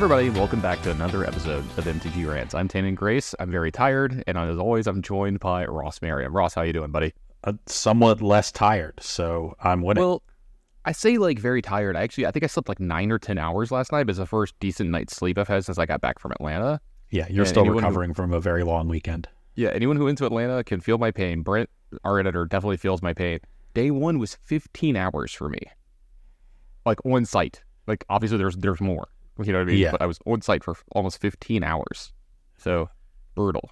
Everybody, welcome back to another episode of MTG Rants. I'm Tannon Grace. I'm very tired, and as always, I'm joined by Ross Merriam. Ross, how you doing, buddy? Uh, somewhat less tired, so I'm winning. Well, I say like very tired. I actually, I think I slept like nine or ten hours last night. It's the first decent night's sleep I've had since I got back from Atlanta. yeah, you're and still anyone who- recovering from a very long weekend. Yeah, anyone who went to Atlanta can feel my pain. Brent, our editor, definitely feels my pain. Day one was 15 hours for me, like on site. Like obviously, there's there's more. You know what I mean? Yeah. But I was on site for almost 15 hours, so brutal.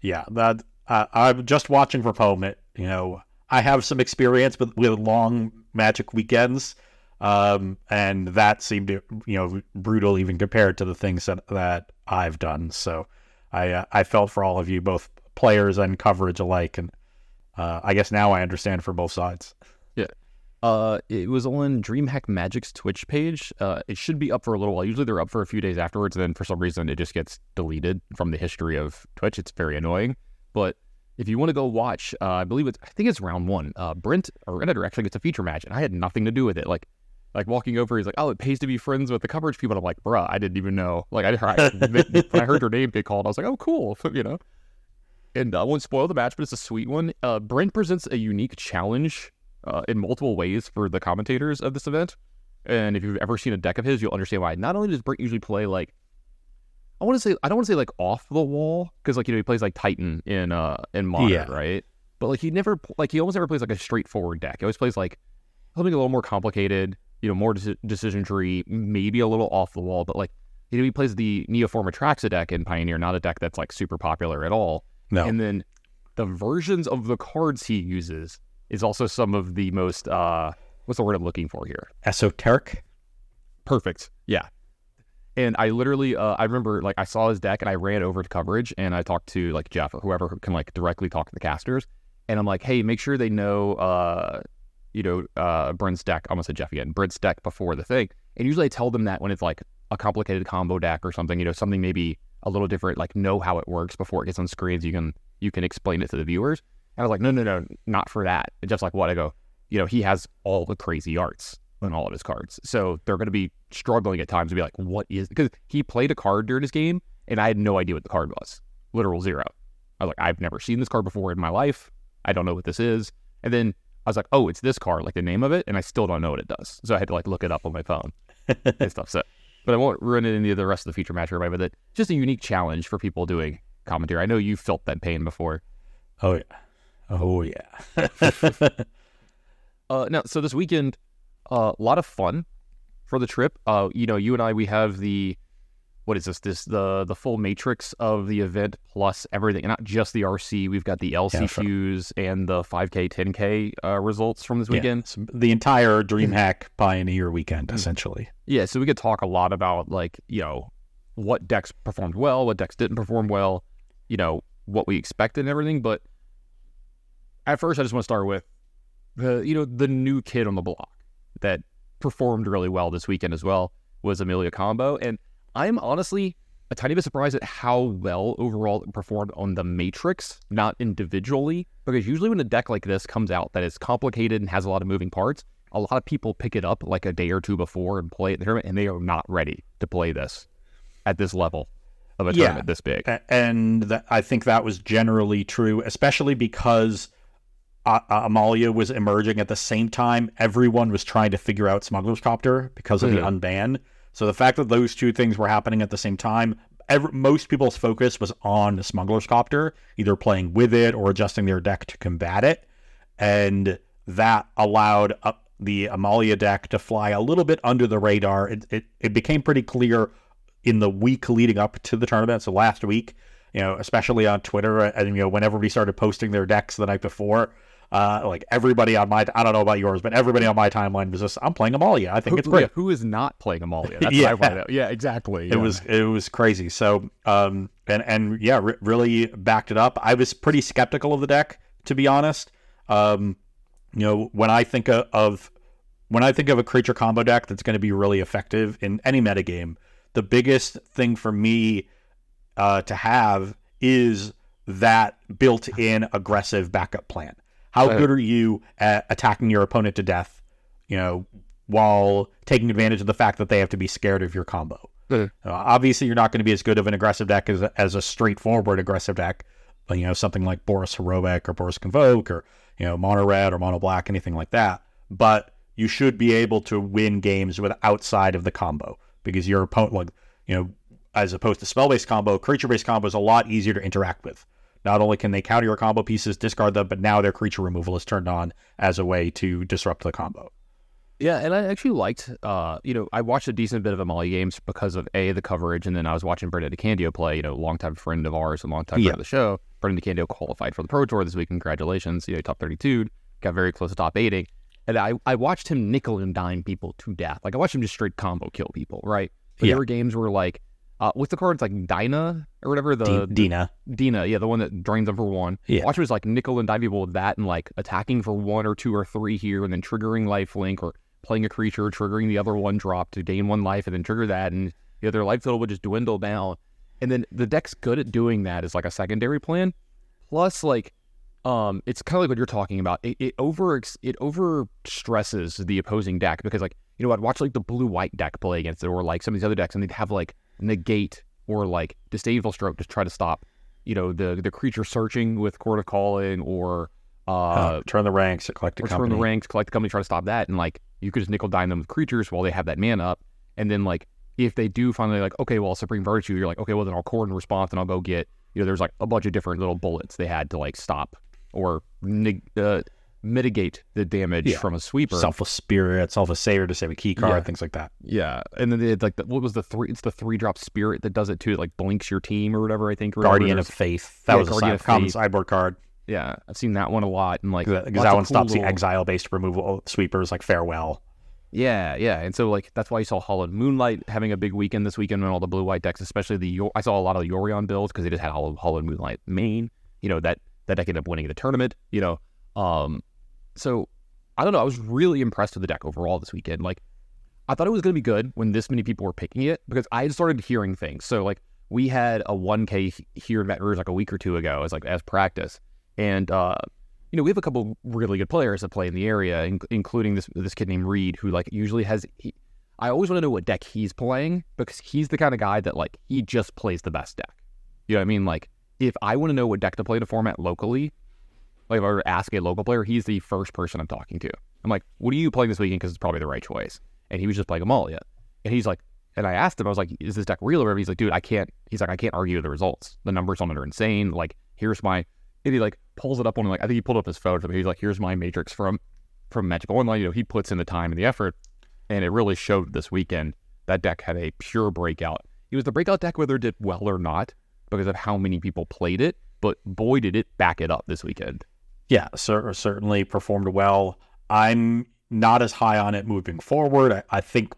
Yeah, that uh, I'm just watching from home. It, you know, I have some experience with with long Magic weekends, um, and that seemed to, you know brutal even compared to the things that that I've done. So I uh, I felt for all of you, both players and coverage alike, and uh, I guess now I understand for both sides. Uh, it was on DreamHack Magic's Twitch page. Uh, it should be up for a little while. Usually they're up for a few days afterwards, and then for some reason it just gets deleted from the history of Twitch. It's very annoying. But if you want to go watch, uh, I believe it's I think it's round one. Uh, Brent or editor actually gets a feature match, and I had nothing to do with it. Like, like walking over, he's like, "Oh, it pays to be friends with the coverage people." I'm like, "Bruh, I didn't even know." Like, I, I when I heard your name get called, I was like, "Oh, cool," you know. And uh, I won't spoil the match, but it's a sweet one. Uh, Brent presents a unique challenge uh, in multiple ways for the commentators of this event. And if you've ever seen a deck of his, you'll understand why. Not only does Brent usually play like, I want to say, I don't want to say like off the wall because like you know he plays like Titan in uh in modern, Yeah. right? But like he never like he almost never plays like a straightforward deck. He always plays like something a little more complicated, you know, more deci- decision tree, maybe a little off the wall. But like you know he plays the Neoform Atraxa deck in Pioneer, not a deck that's like super popular at all. No, And then the versions of the cards he uses is also some of the most uh what's the word I'm looking for here? esoteric. Perfect. Yeah. And I literally uh I remember like I saw his deck and I ran over to coverage and I talked to like Jeff or whoever who can like directly talk to the casters and I'm like, hey, make sure they know uh you know, uh Brent's deck, I almost said Jeff again, Brent's deck before the thing. And usually I tell them that when it's like a complicated combo deck or something, you know, something maybe a little different, like know how it works before it gets on screens. You can you can explain it to the viewers. I was like, no, no, no, not for that. And Jeff's like, what? I go, you know, he has all the crazy arts on all of his cards. So they're going to be struggling at times to be like, what is, because he played a card during his game and I had no idea what the card was. Literal zero. I was like, I've never seen this card before in my life. I don't know what this is. And then I was like, oh, it's this card, like the name of it. And I still don't know what it does. So I had to like look it up on my phone and stuff. So, but I won't run it into the rest of the feature match everybody, but just a unique challenge for people doing commentary. I know you felt that pain before. Oh yeah, oh yeah. Uh, now, so this weekend, a uh, lot of fun for the trip. Uh, you know, you and I, we have the what is this? This the the full matrix of the event plus everything, and not just the RC. We've got the Yeah, sure. LCQs and the 5K, 10K uh, results from this weekend. so the entire DreamHack Pioneer weekend, essentially. Yeah, so we could talk a lot about like you know what decks performed well, what decks didn't perform well, you know what we expected and everything. But at first, I just want to start with the you know the new kid on the block that performed really well this weekend as well was Amalia Combo, and I'm honestly a tiny bit surprised at how well overall it performed on the Matrix, not individually, because usually when a deck like this comes out that is complicated and has a lot of moving parts, a lot of people pick it up like a day or two before and play it in the tournament, and they are not ready to play this at this level of a Yeah. tournament this big. And I think that was generally true, especially because uh, Amalia was emerging at the same time. Everyone was trying to figure out Smuggler's Copter because of the unban. So the fact that those two things were happening at the same time, ev most people's focus was on the Smuggler's Copter, either playing with it or adjusting their deck to combat it, and that allowed the Amalia deck to fly a little bit under the radar. It, it it became pretty clear in the week leading up to the tournament. So last week, you know, especially on Twitter, and you know, when everybody started posting their decks the night before, uh, like everybody on my, I don't know about yours, but everybody on my timeline was just, I'm playing Amalia. I think Who, it's great. yeah, who is not playing Amalia? That's Yeah. what I want to know. Yeah, exactly. It was it was crazy. So um and and yeah, re- really backed it up. I was pretty skeptical of the deck to be honest. Um, you know, when I think of, of when I think of a creature combo deck that's going to be really effective in any metagame, the biggest thing for me uh, to have is that built-in aggressive backup plan. How good are you at attacking your opponent to death? You know, while taking advantage of the fact that they have to be scared of your combo. Uh, obviously, you're not going to be as good of an aggressive deck as, as a straightforward aggressive deck. You know, something like Boros Heroic or Boros Convoke or, you know, Mono Red or Mono Black, anything like that. But you should be able to win games with outside of the combo because your opponent, like, you know, as opposed to spell based combo, creature based combo is a lot easier to interact with. Not only can they counter your combo pieces, discard them, but now their creature removal is turned on as a way to disrupt the combo. Yeah, and I actually liked, uh, you know, I watched a decent bit of Amalia games because of a the coverage, and then I was watching Brendan DeCandio play. You know, longtime friend of ours, a longtime friend of the show. Brendan DeCandio qualified for the Pro Tour this week. Congratulations, you know, top thirty-two, got very close to top eighty, and I I watched him nickel and dime people to death. Like I watched him just straight combo kill people. Right? But Yeah. there were games where like, uh, what's the card? It's like Dina or whatever the D- Dina. Dina, yeah, the one that drains them for one. Yeah. Watch was like nickel and dime people with that and like attacking for one or two or three here and then triggering life link or playing a creature, triggering the other one drop to gain one life and then trigger that and the other life total would just dwindle down. And then the deck's good at doing that as like a secondary plan. Plus like um it's kind of like what you're talking about. It, it over it over stresses the opposing deck because like you know I'd watch like the blue white deck play against it or like some of these other decks and they'd have like negate or like disdainful stroke to try to stop you know the the creature searching with chord of calling or uh, Uh, turn the ranks, collect return company. the ranks, collect the company, try to stop that, and like you could just nickel dime them with creatures while they have that man up, and then like if they do finally like okay, well supreme verdict, you're like okay, well then I'll chord in response and I'll go get you know there's like a bunch of different little bullets they had to like stop or uh, mitigate the damage Yeah. from a sweeper. Selfless Spirit, Selfless Savior to save a key card, Yeah. things like that. yeah, and then they had like the, what was the three? It's the three drop spirit that does it too. It like blinks your team or whatever. I think. Guardian of Faith. That Yeah, was a Guardian side, common sideboard card. Yeah, I've seen that one a lot, and like Because that of one stops cool the exile based removal sweepers like Farewell. Yeah, yeah, and so like that's why you saw Hallowed Moonlight having a big weekend this weekend on all the blue white decks, especially the Yor- I saw a lot of the Yorion builds because they just had Hollow Hallowed Moonlight main. You know that that deck ended up winning the tournament. You know, um, so I don't know. I was really impressed with the deck overall this weekend. Like I thought it was going to be good when this many people were picking it because I had started hearing things. So like we had a 1K here in Baton Rouge like a week or two ago as like as practice, and uh, you know we have a couple really good players that play in the area, in- including this this kid named Reed who like usually has. He, I always want to know what deck he's playing because he's the kind of guy that like he just plays the best deck. You know what I mean? Like if I want to know what deck to play to format locally, like if I were to ask a local player, he's the first person I'm talking to. I'm like, what are you playing this weekend? Because it's probably the right choice. And he was just playing Amalia. And he's like, and I asked him, I was like, is this deck real or whatever? He's like, dude, I can't, he's like, I can't argue the results. The numbers on it are insane. Like, here's my, and he like pulls it up on him like, I think he pulled up his phone. But he's like, here's my matrix from, from Magic Online. You know, he puts in the time and the effort. And it really showed this weekend. That deck had a pure breakout. It was the breakout deck whether it did well or not because of how many people played it. But boy, did it back it up this weekend. Yeah, cer- certainly performed well. I'm not as high on it moving forward. I, I think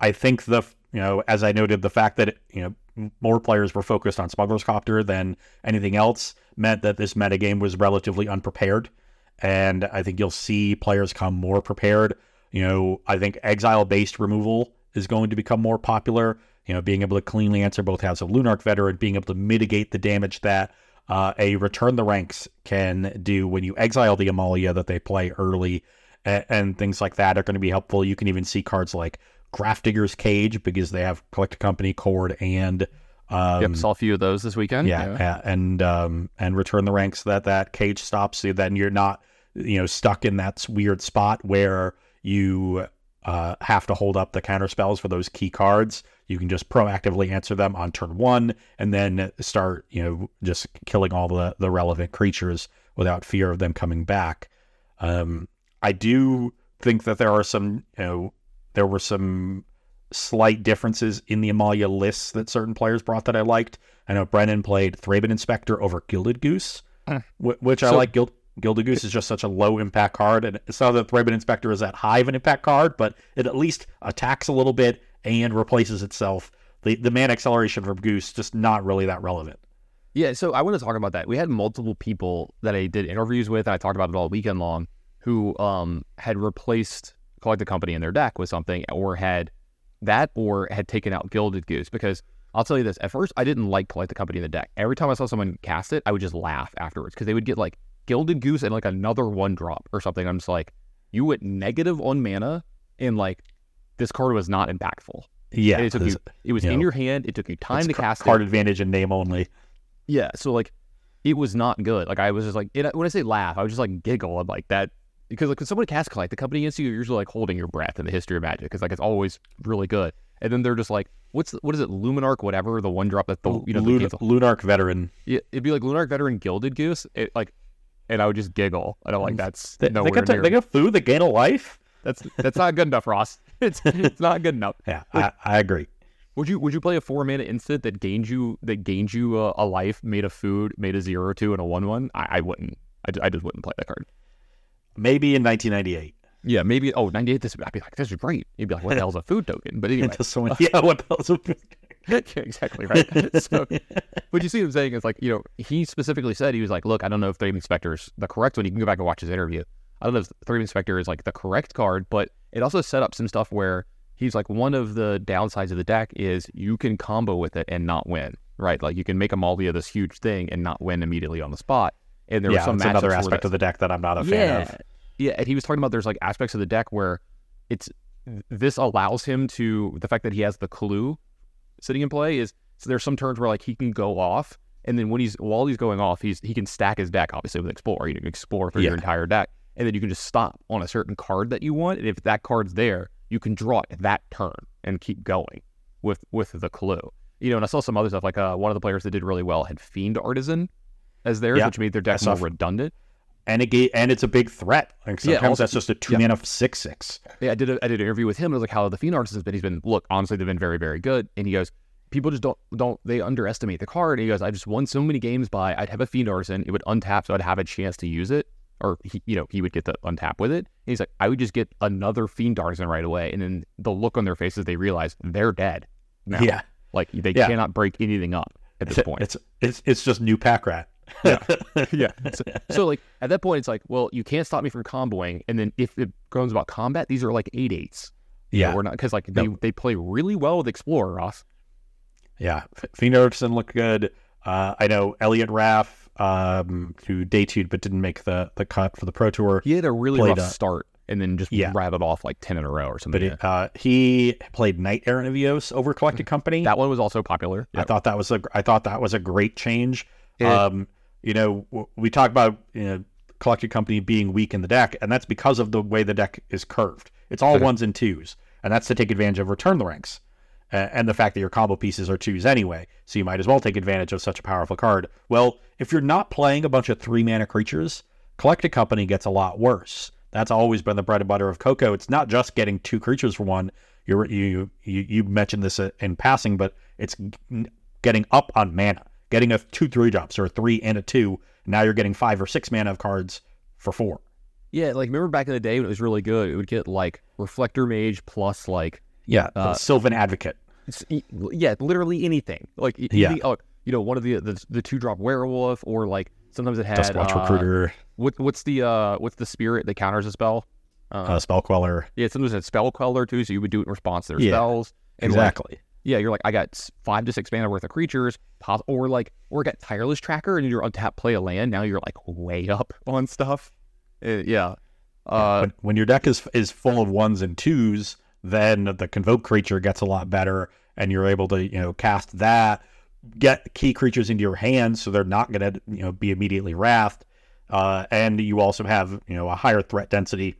I think the you know as I noted the fact that you know more players were focused on Smuggler's Copter than anything else meant that this metagame was relatively unprepared, and I think you'll see players come more prepared. You know, I think exile based removal is going to become more popular. You know, being able to cleanly answer both halves of Lunarch Veteran, being able to mitigate the damage that uh, a return the ranks can do when you exile the Amalia that they play early, and, and things like that are going to be helpful. You can even see cards like Grafdigger's Cage because they have Collect Company, Chord, and um, Yep, saw a few of those this weekend. yeah, yeah, and um, and return the ranks that that cage stops so then you're not you know stuck in that weird spot where you uh, have to hold up the counter spells for those key cards. You can just proactively answer them on turn one, and then start you know just killing all the the relevant creatures without fear of them coming back. Um, I do think that there are some you know there were some slight differences in the Amalia lists that certain players brought that I liked. I know Brendan played Thraben Inspector over Gilded Goose, wh- which I like. Gild- Gilded Goose is just such a low impact card, and it's not that Thraben Inspector is that high of an impact card, but it at least attacks a little bit and replaces itself. The the man acceleration from Goose just not really that relevant. Yeah, so I want to talk about that. We had multiple people that I did interviews with, and I talked about it all weekend long, who um, had replaced Collect the Company in their deck with something, or had that, or had taken out Gilded Goose. Because I'll tell you this: at first, I didn't like Collect the Company in the deck. Every time I saw someone cast it, I would just laugh afterwards because they would get like Gilded Goose and like another one drop or something. I'm just like, you went negative on mana, and like this card was not impactful. Yeah, And it took you. It was you in know, your hand. It took you time to cast card it. advantage and name only. Yeah. So like, it was not good. Like I was just like, it, when I say laugh, I was just like giggle. I'm like that because like when someone casts collect, the company against you, you're usually like holding your breath in the history of Magic because like it's always really good. And then they're just like, what's what is it, Luminarch, whatever, the one drop that the you know the Lun- game's- Lunarch veteran. Yeah, it'd be like Lunarch Veteran Gilded Goose. It, like, and I would just giggle, and I'm like, that's Mm. They, they nowhere got to, near. they got food that gain a life. That's that's not good enough, Ross. It's it's not good enough. Yeah, I, I agree. Would you would you play a four mana instant that gains you that gains you a, a life, made of food, made a zero two, and a one one? I, I wouldn't. I, I just wouldn't play that card. Maybe in 1998. Yeah, maybe. Oh, 98, This I'd be like, this is great. You'd be like, what the hell's a food token? But anyway, someone, yeah, what else? yeah, exactly right. so, what you see him saying is like, you know, he specifically said he was like, look, I don't know if Thraben Inspector is the correct one. You can go back and watch his interview. I don't know if Thraben Inspector is like the correct card, but it also set up some stuff where he's like, one of the downsides of the deck is you can combo with it and not win, right? Like you can make Amalia this huge thing and not win immediately on the spot. And there yeah, were some that's another aspect of the deck that I'm not a fan of. Yeah, and he was talking about there's like aspects of the deck where it's this allows him to the fact that he has the clue sitting in play is so there's some turns where like he can go off and then when he's while he's going off he's he can stack his deck obviously with explore. You can explore through your entire deck and then you can just stop on a certain card that you want and if that card's there you can draw it that turn and keep going with with the clue. You know and I saw some other stuff like uh one of the players that did really well had fiend artisan as theirs Yeah, which made their deck more redundant And it ga- and it's a big threat. Like Yeah, also- that's just a two yeah. mana six six. Yeah, I did. A, I did an interview with him. And I was like, "How the Fiend artist has been?" He's been, look, honestly, they've been very, very good. And he goes, "People just don't, don't they underestimate the card?" And he goes, "I just won so many games by I'd have a Fiend artisan, it would untap, so I'd have a chance to use it, or he, you know, he would get to untap with it." And he's like, "I would just get another Fiend artisan right away, and then the look on their faces, they realize they're dead. Now. Yeah, like they Yeah. cannot break anything up at this point." it's it's it's just new pack rat. yeah. So, so, like at that point, it's like, well, you can't stop me from comboing. And then if it goes about combat, these are like eight eights. You know, Yeah. we're not because like they, No. they play really well with Explorer, Ross. Yeah, Artisan looked good. Uh, I know Elliot Raff, um, who debuted but didn't make the the cut for the Pro Tour. He had a really rough a- start and then just Yeah. rattled off like ten in a row or something. But it, uh, he played Knight Errant of Eos over Collected Company. that one was also popular. I Yeah. thought that was a I thought that was a great change. It- um, you know, we talk about you know collected company being weak in the deck, and that's because of the way the deck is curved. It's all ones and twos, and that's to take advantage of return the ranks, uh, and the fact that your combo pieces are twos anyway. So you might as well take advantage of such a powerful card. Well, if you're not playing a bunch of three mana creatures, collected company gets a lot worse. That's always been the bread and butter of Coco. It's not just getting two creatures for one. You're, you you you mentioned this uh, in passing, but it's getting up on mana, getting a two three drops or a three and a two. Now you're getting five or six mana of cards for four. yeah, like remember back in the day when it was really good, it would get like Reflector Mage plus like Yeah, Uh, Sylvan Advocate. it's, yeah, literally anything. Like Yeah. any- oh, you know, one of the the, the two drop werewolf or like sometimes it had Duskwatch uh, Recruiter, What what's the uh what's the spirit that counters a spell? Uh, uh, Spell Queller. yeah, sometimes it's spell queller too, so you would do it in response to their Yeah, spells. And like, Exactly. Yeah, you're like, I got five to six mana worth of creatures, or like, or got tireless tracker, and you're untap play a land. Now you're like way up on stuff. Uh, yeah, uh, when, when your deck is is full of ones and twos, then the convoke creature gets a lot better, and you're able to you know cast that, get key creatures into your hand, so they're not going to you know be immediately wrathed, uh, and you also have you know a higher threat density,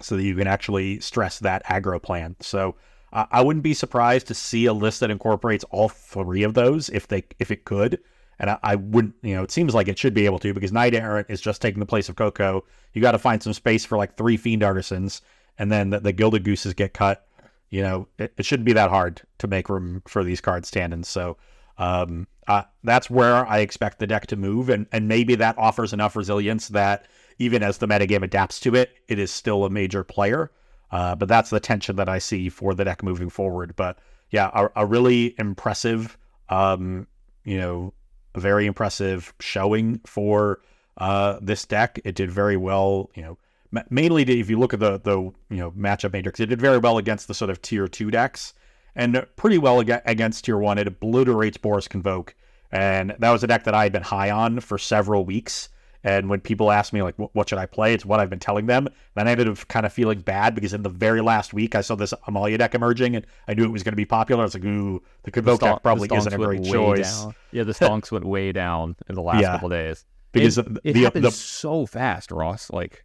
so that you can actually stress that aggro plan. So. I wouldn't be surprised to see a list that incorporates all three of those if they if it could. And I, I wouldn't, you know, it seems like it should be able to because Knight Errant is just taking the place of Coco. You got to find some space for like three Fiend Artisans, and then the, the Gilded Gooses get cut. You know, it, it shouldn't be that hard to make room for these card stand-ins. So um, uh, that's where I expect the deck to move, and and maybe that offers enough resilience that even as the metagame adapts to it, it is still a major player. Uh, but that's the tension that I see for the deck moving forward. But yeah, a, a really impressive, um, you know, a very impressive showing for uh, this deck. It did very well, you know, ma- mainly if you look at the the you know matchup matrix, it did very well against the sort of tier two decks, and pretty well ag- against tier one. It obliterates Boros Convoke, and that was a deck that I had been high on for several weeks. And when people ask me like, "What should I play?" It's what I've been telling them. Then I ended up kind of feeling bad because in the very last week I saw this Amalia deck emerging, and I knew it was going to be popular. I was like, "Ooh, the Convoke stonk- deck probably the isn't a great choice." down. Yeah, the stonks went way down in the last Yeah. couple days Because And the- it the- happened the- so fast, Ross. Like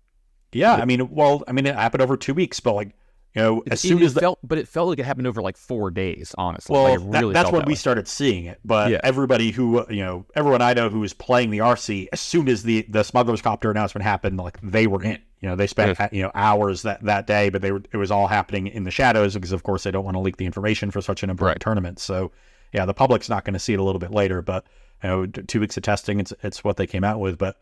Yeah, I mean, well, I mean, it happened over two weeks, but like, you know, as soon it as the, felt, but it felt like it happened over like four days. Honestly, well, like, it that- that's when that we way. started seeing it. But Yeah. everybody who you know, everyone I know who was playing the RC, as soon as the the smugglers copter announcement happened, like they were in. You know, they spent you know hours that that day, but they were it was all happening in the shadows because, of course, they don't want to leak the information for such an important Right. tournament. So, yeah, the public's not going to see it a little bit later, but you know, two weeks of testing, it's it's what they came out with. But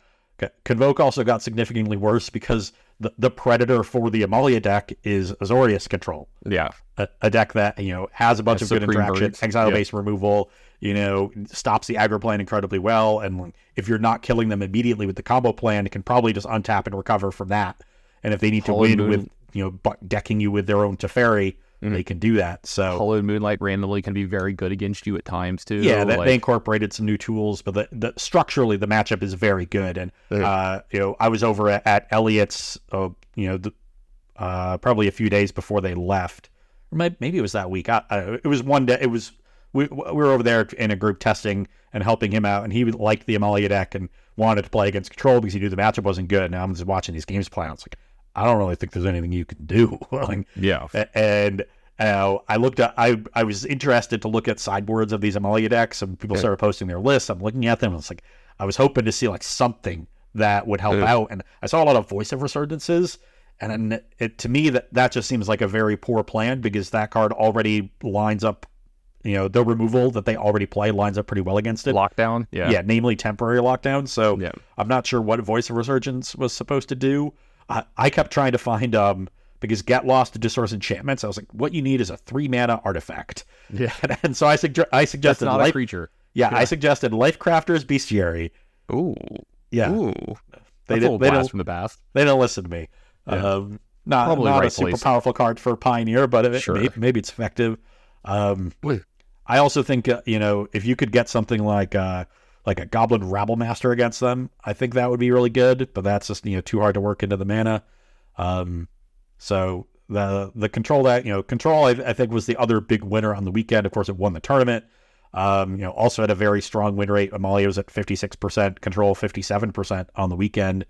Convoke also got significantly worse because the, the predator for the Amalia deck is Azorius control Yeah, a, a deck that you know has a bunch of good interaction, exile Yeah. based removal. You know, stops the aggro plan incredibly well, and if you're not killing them immediately with the combo plan, it can probably just untap and recover from that. And if they need to win Moon. with you know decking you with their own Teferi, Mhm. they can do that. So Hallowed Moonlight randomly can be very good against you at times too. yeah, that, like, they incorporated some new tools, but the, the structurally the matchup is very good. And Yeah. uh, you know, I was over at, at Elliott's, uh, you know, the, uh, probably a few days before they left, or maybe it was that week. I, I, it was one day. It was we, we were over there in a group testing and helping him out, and he liked the Amalia deck and wanted to play against Control because he knew the matchup wasn't good. Now I'm just watching these games play out. It's like I don't really think there's anything you can do. like, yeah, and uh, I looked at I I was interested to look at sideboards of these Amalia decks, and people Yeah. started posting their lists. I'm looking at them, and it's like I was hoping to see like something that would help Yeah. out, and I saw a lot of voice of resurgences, and then it to me that that just seems like a very poor plan because that card already lines up, you know, the removal that they already play lines up pretty well against it. lockdown. Yeah, Yeah, namely temporary lockdown. So yeah. I'm not sure what Voice of Resurgence was supposed to do. I, I kept trying to find um because get lost to dissource enchantments. I was like, what you need is a three mana artifact. Yeah. And so I sugge- I That's suggested not life. a creature. yeah, I yeah. suggested Lifecrafter's Bestiary. Ooh, Yeah, ooh. they That's didn't. They don't. from the past. They don't listen to me. Yeah. Um, not Probably not a right super place. powerful card for Pioneer, but it, Sure. may, maybe it's effective. Um, I also think uh, you know if you could get something like uh, like a Goblin Rabble Master against them, I think that would be really good. But that's just you know too hard to work into the mana. Um, so the the control that you know control I, I think was the other big winner on the weekend. Of course, it won the tournament. Um, you know, also had a very strong win rate. Amalia was at fifty six percent, control fifty seven percent on the weekend.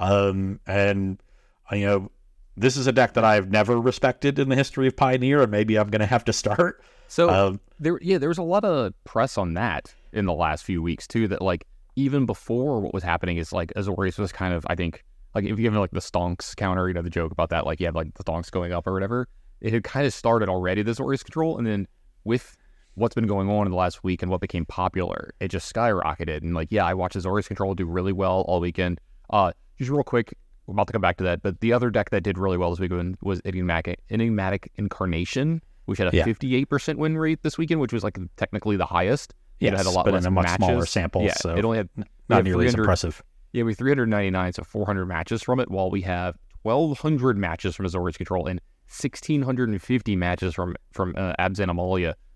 Um, and uh, you know, this is a deck that I've never respected in the history of Pioneer, and maybe I'm going to have to start. So Um, there, yeah, there was a lot of press on that in the last few weeks too. That like even before what was happening is like Azorius was kind of, I think, like if you give him like the stonks counter, you know, the joke about that, like you have like the stonks going up or whatever. It had kind of started already the Azorius control, and then with what's been going on in the last week and what became popular, it just skyrocketed. And like, yeah, I watched Azorius control do really well all weekend. Uh, just real quick, we're about to come back to that, but the other deck that did really well this weekend was Enigmatic, Enigmatic Incarnation, which had a Yeah. 58% win rate this weekend, which was like technically the highest. It had a lot but less in a much matches. smaller sample, Yeah, so it only had not nearly as impressive. Yeah, we have 399, so 400 matches from it, while we have 1,200 matches from Azorius Control and 1,650 matches from from uh, Abs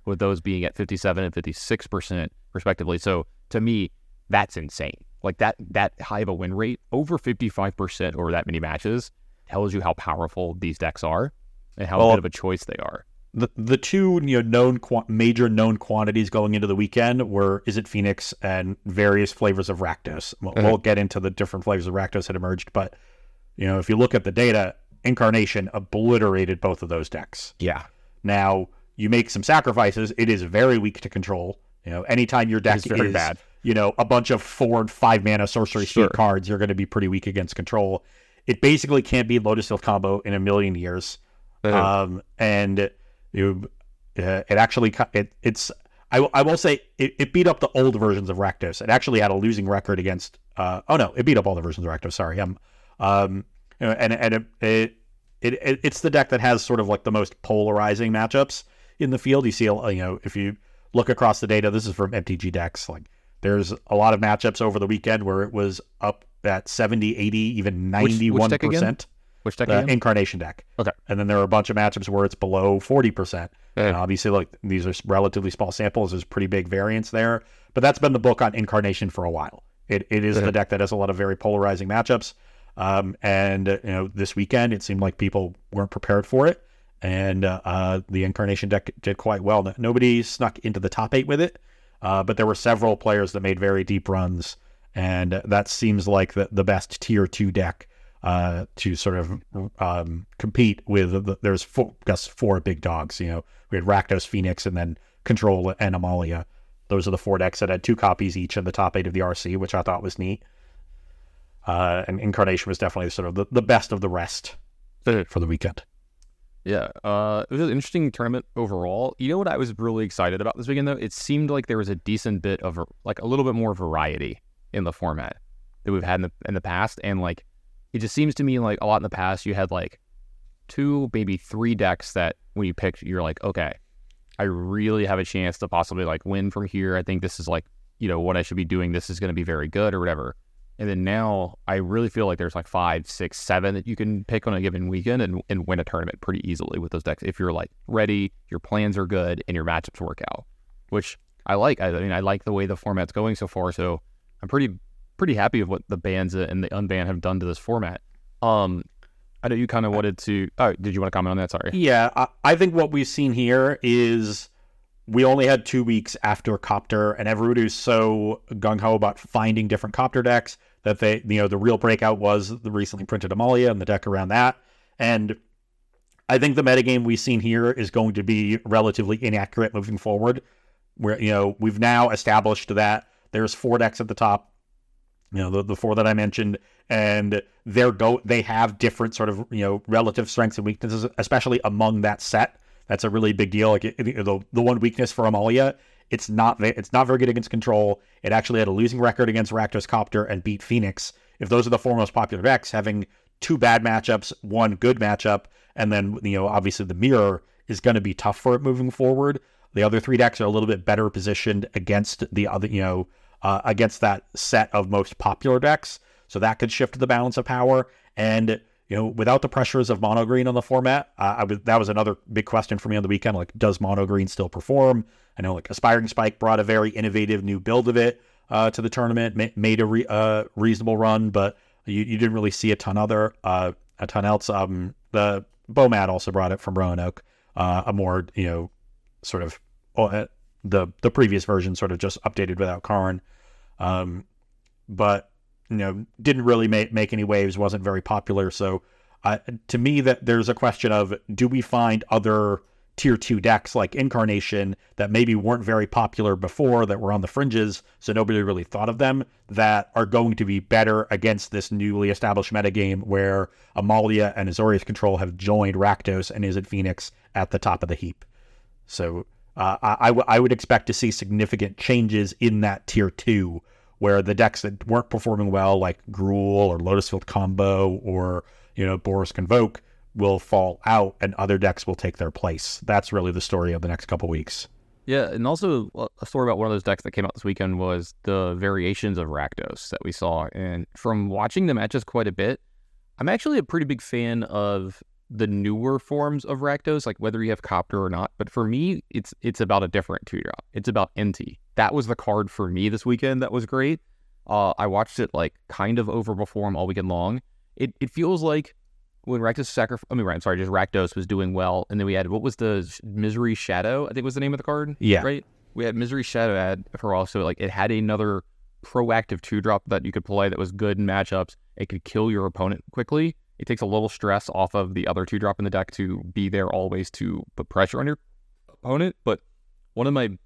with those being at 57 and 56 percent respectively. So to me, that's insane. Like that that high of a win rate, over 55 percent over that many matches, tells you how powerful these decks are and how Well, good of a choice they are. The the two you know known qua- major known quantities going into the weekend were Izzet Phoenix and various flavors of Rakdos. We'll, Mhm. we'll get into the different flavors of Rakdos that emerged, but you know if you look at the data, Incarnation obliterated both of those decks. Yeah, Now you make some sacrifices. It is very weak to control. You know, anytime your deck it's very bad. you know, a bunch of four and five mana sorcery Sure. cards, you're going to be pretty weak against control. It basically can't beat Lotus Field combo in a million years. Um, and you, uh, it actually it it's I, will- I will say it, it beat up the old versions of Rakdos. It actually had a losing record against. Uh, oh no, it beat up all the versions of Rakdos. Sorry, um, um, you know, and and it, it it it it's the deck that has sort of like the most polarizing matchups in the field. You see, you know, if you look across the data, this is from MTG decks. Like, there's a lot of matchups over the weekend where it was up at 70, 80, even Which- which 91 deck again? percent Which deck the incarnation deck. Okay. And then there are a bunch of matchups where it's below 40%. Yeah. And obviously, like these are relatively small samples. There's pretty big variance there. But that's been the book on incarnation for a while. It it is Yeah. the deck that has a lot of very polarizing matchups. Um, and uh, you know, this weekend it seemed like people weren't prepared for it, and uh, uh, the incarnation deck did quite well. Nobody snuck into the top eight with it, uh, but there were several players that made very deep runs, and that seems like the the best tier two deck uh, to sort of um, compete with. The, there's four, guess four big dogs. You know, we had Rakdos, Phoenix, and then Control and Amalia. Those are the four decks that had two copies each in the top eight of the RC, which I thought was neat. Uh, and Incarnation was definitely sort of the, the best of the rest for the weekend. Yeah, uh, it was an interesting tournament overall. You know what I was really excited about this weekend though? It seemed like there was a decent bit of like a little bit more variety in the format that we've had in the in the past, and like it just seems to me like a lot in the past you had like two, maybe three decks that when you picked, you're like, okay, I really have a chance to possibly like win from here. I think this is like you know what I should be doing. This is going to be very good or whatever. And then now I really feel like there's like five, six, seven that you can pick on a given weekend and, and win a tournament pretty easily with those decks if you're like ready, your plans are good, and your matchups work out. Which I like. I, I mean, I like the way the format's going so far. So I'm pretty pretty happy with what the bands and the unban have done to this format. Um, I know you kind of wanted to. Oh, did you want to comment on that? Sorry. Yeah, I, I think what we've seen here is we only had two weeks after Copter, and everybody's so gung ho about finding different Copter decks that they, you know, the real breakout was the recently printed Amalia and the deck around that. And I think the metagame we've seen here is going to be relatively inaccurate moving forward. Where, you know, we've now established that there's four decks at the top, you know, the, the four that I mentioned, and they're go they have different sort of, you know, relative strengths and weaknesses, especially among that set. That's a really big deal. Like the the one weakness for Amalia, it's not it's not very good against control. It actually had a losing record against Rakdos Copter and beat Phoenix. If those are the four most popular decks, having two bad matchups, one good matchup, and then you know obviously the mirror is going to be tough for it moving forward. The other three decks are a little bit better positioned against the other you know uh, against that set of most popular decks, so that could shift the balance of power. And you know, without the pressures of mono green on the format, uh, that was another big question for me on the weekend. Like, does mono green still perform? I know, like, Aspiring Spike brought a very innovative new build of it uh, to the tournament, ma- made a re- uh, reasonable run, but you, you didn't really see a ton other uh, a ton else. Um, the Bomat also brought it from Roanoke, uh, a more you know, sort of uh, the the previous version, sort of just updated without Karn. Um, but you know didn't really make make any waves wasn't very popular so to me that there's a question of do we find other tier 2 decks like incarnation that maybe weren't very popular before that were on the fringes so nobody really thought of them that are going to be better against this newly established metagame where Amalia and Azorius Control have joined Rakdos and Izzet Phoenix at the top of the heap so uh, I, I, w- I would expect to see significant changes in that tier two, where the decks that weren't performing well, like Gruul or Lotusfield Combo or you know Boros Convoke, will fall out, and other decks will take their place. That's really the story of the next couple weeks. Yeah, and also a story about one of those decks that came out this weekend was the variations of Rakdos that we saw. And from watching the matches quite a bit, I'm actually a pretty big fan of the newer forms of Rakdos, like whether you have Copter or not. But for me, it's it's about a different two drop. It's about Inti. That was the card for me this weekend. That was great. Uh, I watched it like kind of overperform all weekend long. It it feels like when Rakdos sacrifice. I mean, right, I'm sorry, just Rakdos was doing well, and then we had what was the Misery Shadow? I think was the name of the card. Yeah. right. We had Misery Shadow ad for also like it had another proactive two drop that you could play that was good in matchups. It could kill your opponent quickly. It takes a little stress off of the other two drop in the deck to be there always to put pressure on your opponent. But one of my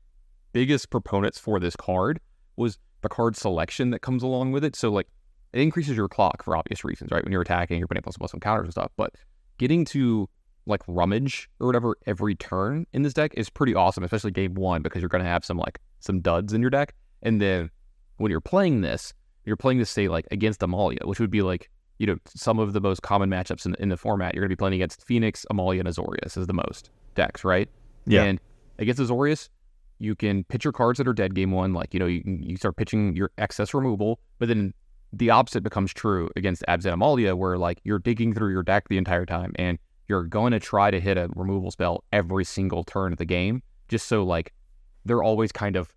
biggest proponents for this card was the card selection that comes along with it. So like it increases your clock for obvious reasons, right? When you're attacking, you're putting plus plus some counters and stuff. But getting to like rummage or whatever every turn in this deck is pretty awesome, especially game one, because you're gonna have some like some duds in your deck. And then when you're playing this, you're playing this say like against Amalia, which would be like, you know, some of the most common matchups in, in the format. You're gonna be playing against Phoenix, Amalia, and Azorius is the most decks, right? Yeah. And against Azorius, you can pitch your cards that are dead game one, like you know, you you start pitching your excess removal, but then the opposite becomes true against Abs and Amalia, where like you're digging through your deck the entire time and you're going to try to hit a removal spell every single turn of the game, just so like they're always kind of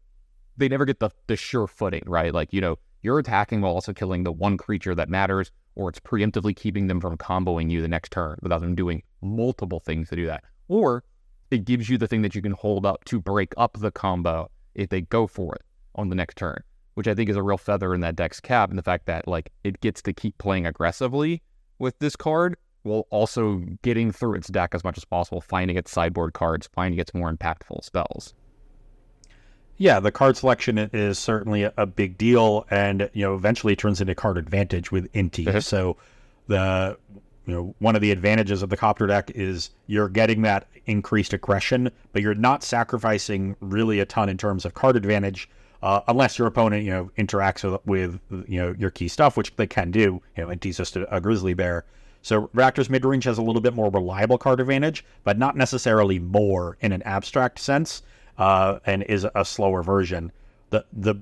they never get the the sure footing, right? Like, you know, you're attacking while also killing the one creature that matters, or it's preemptively keeping them from comboing you the next turn without them doing multiple things to do that. Or it gives you the thing that you can hold up to break up the combo if they go for it on the next turn, which I think is a real feather in that deck's cap, and the fact that like it gets to keep playing aggressively with this card while also getting through its deck as much as possible, finding its sideboard cards, finding its more impactful spells. Yeah, the card selection is certainly a big deal, and you know eventually turns into card advantage with Inti. Mm-hmm. So the you know one of the advantages of the copter deck is you're getting that increased aggression, but you're not sacrificing really a ton in terms of card advantage. Uh, unless your opponent, you know, interacts with, with, you know your key stuff, which they can do. You know, Inti's just a, a grizzly bear, so Rakdos midrange has a little bit more reliable card advantage, but not necessarily more in an abstract sense, uh, and is a slower version. The the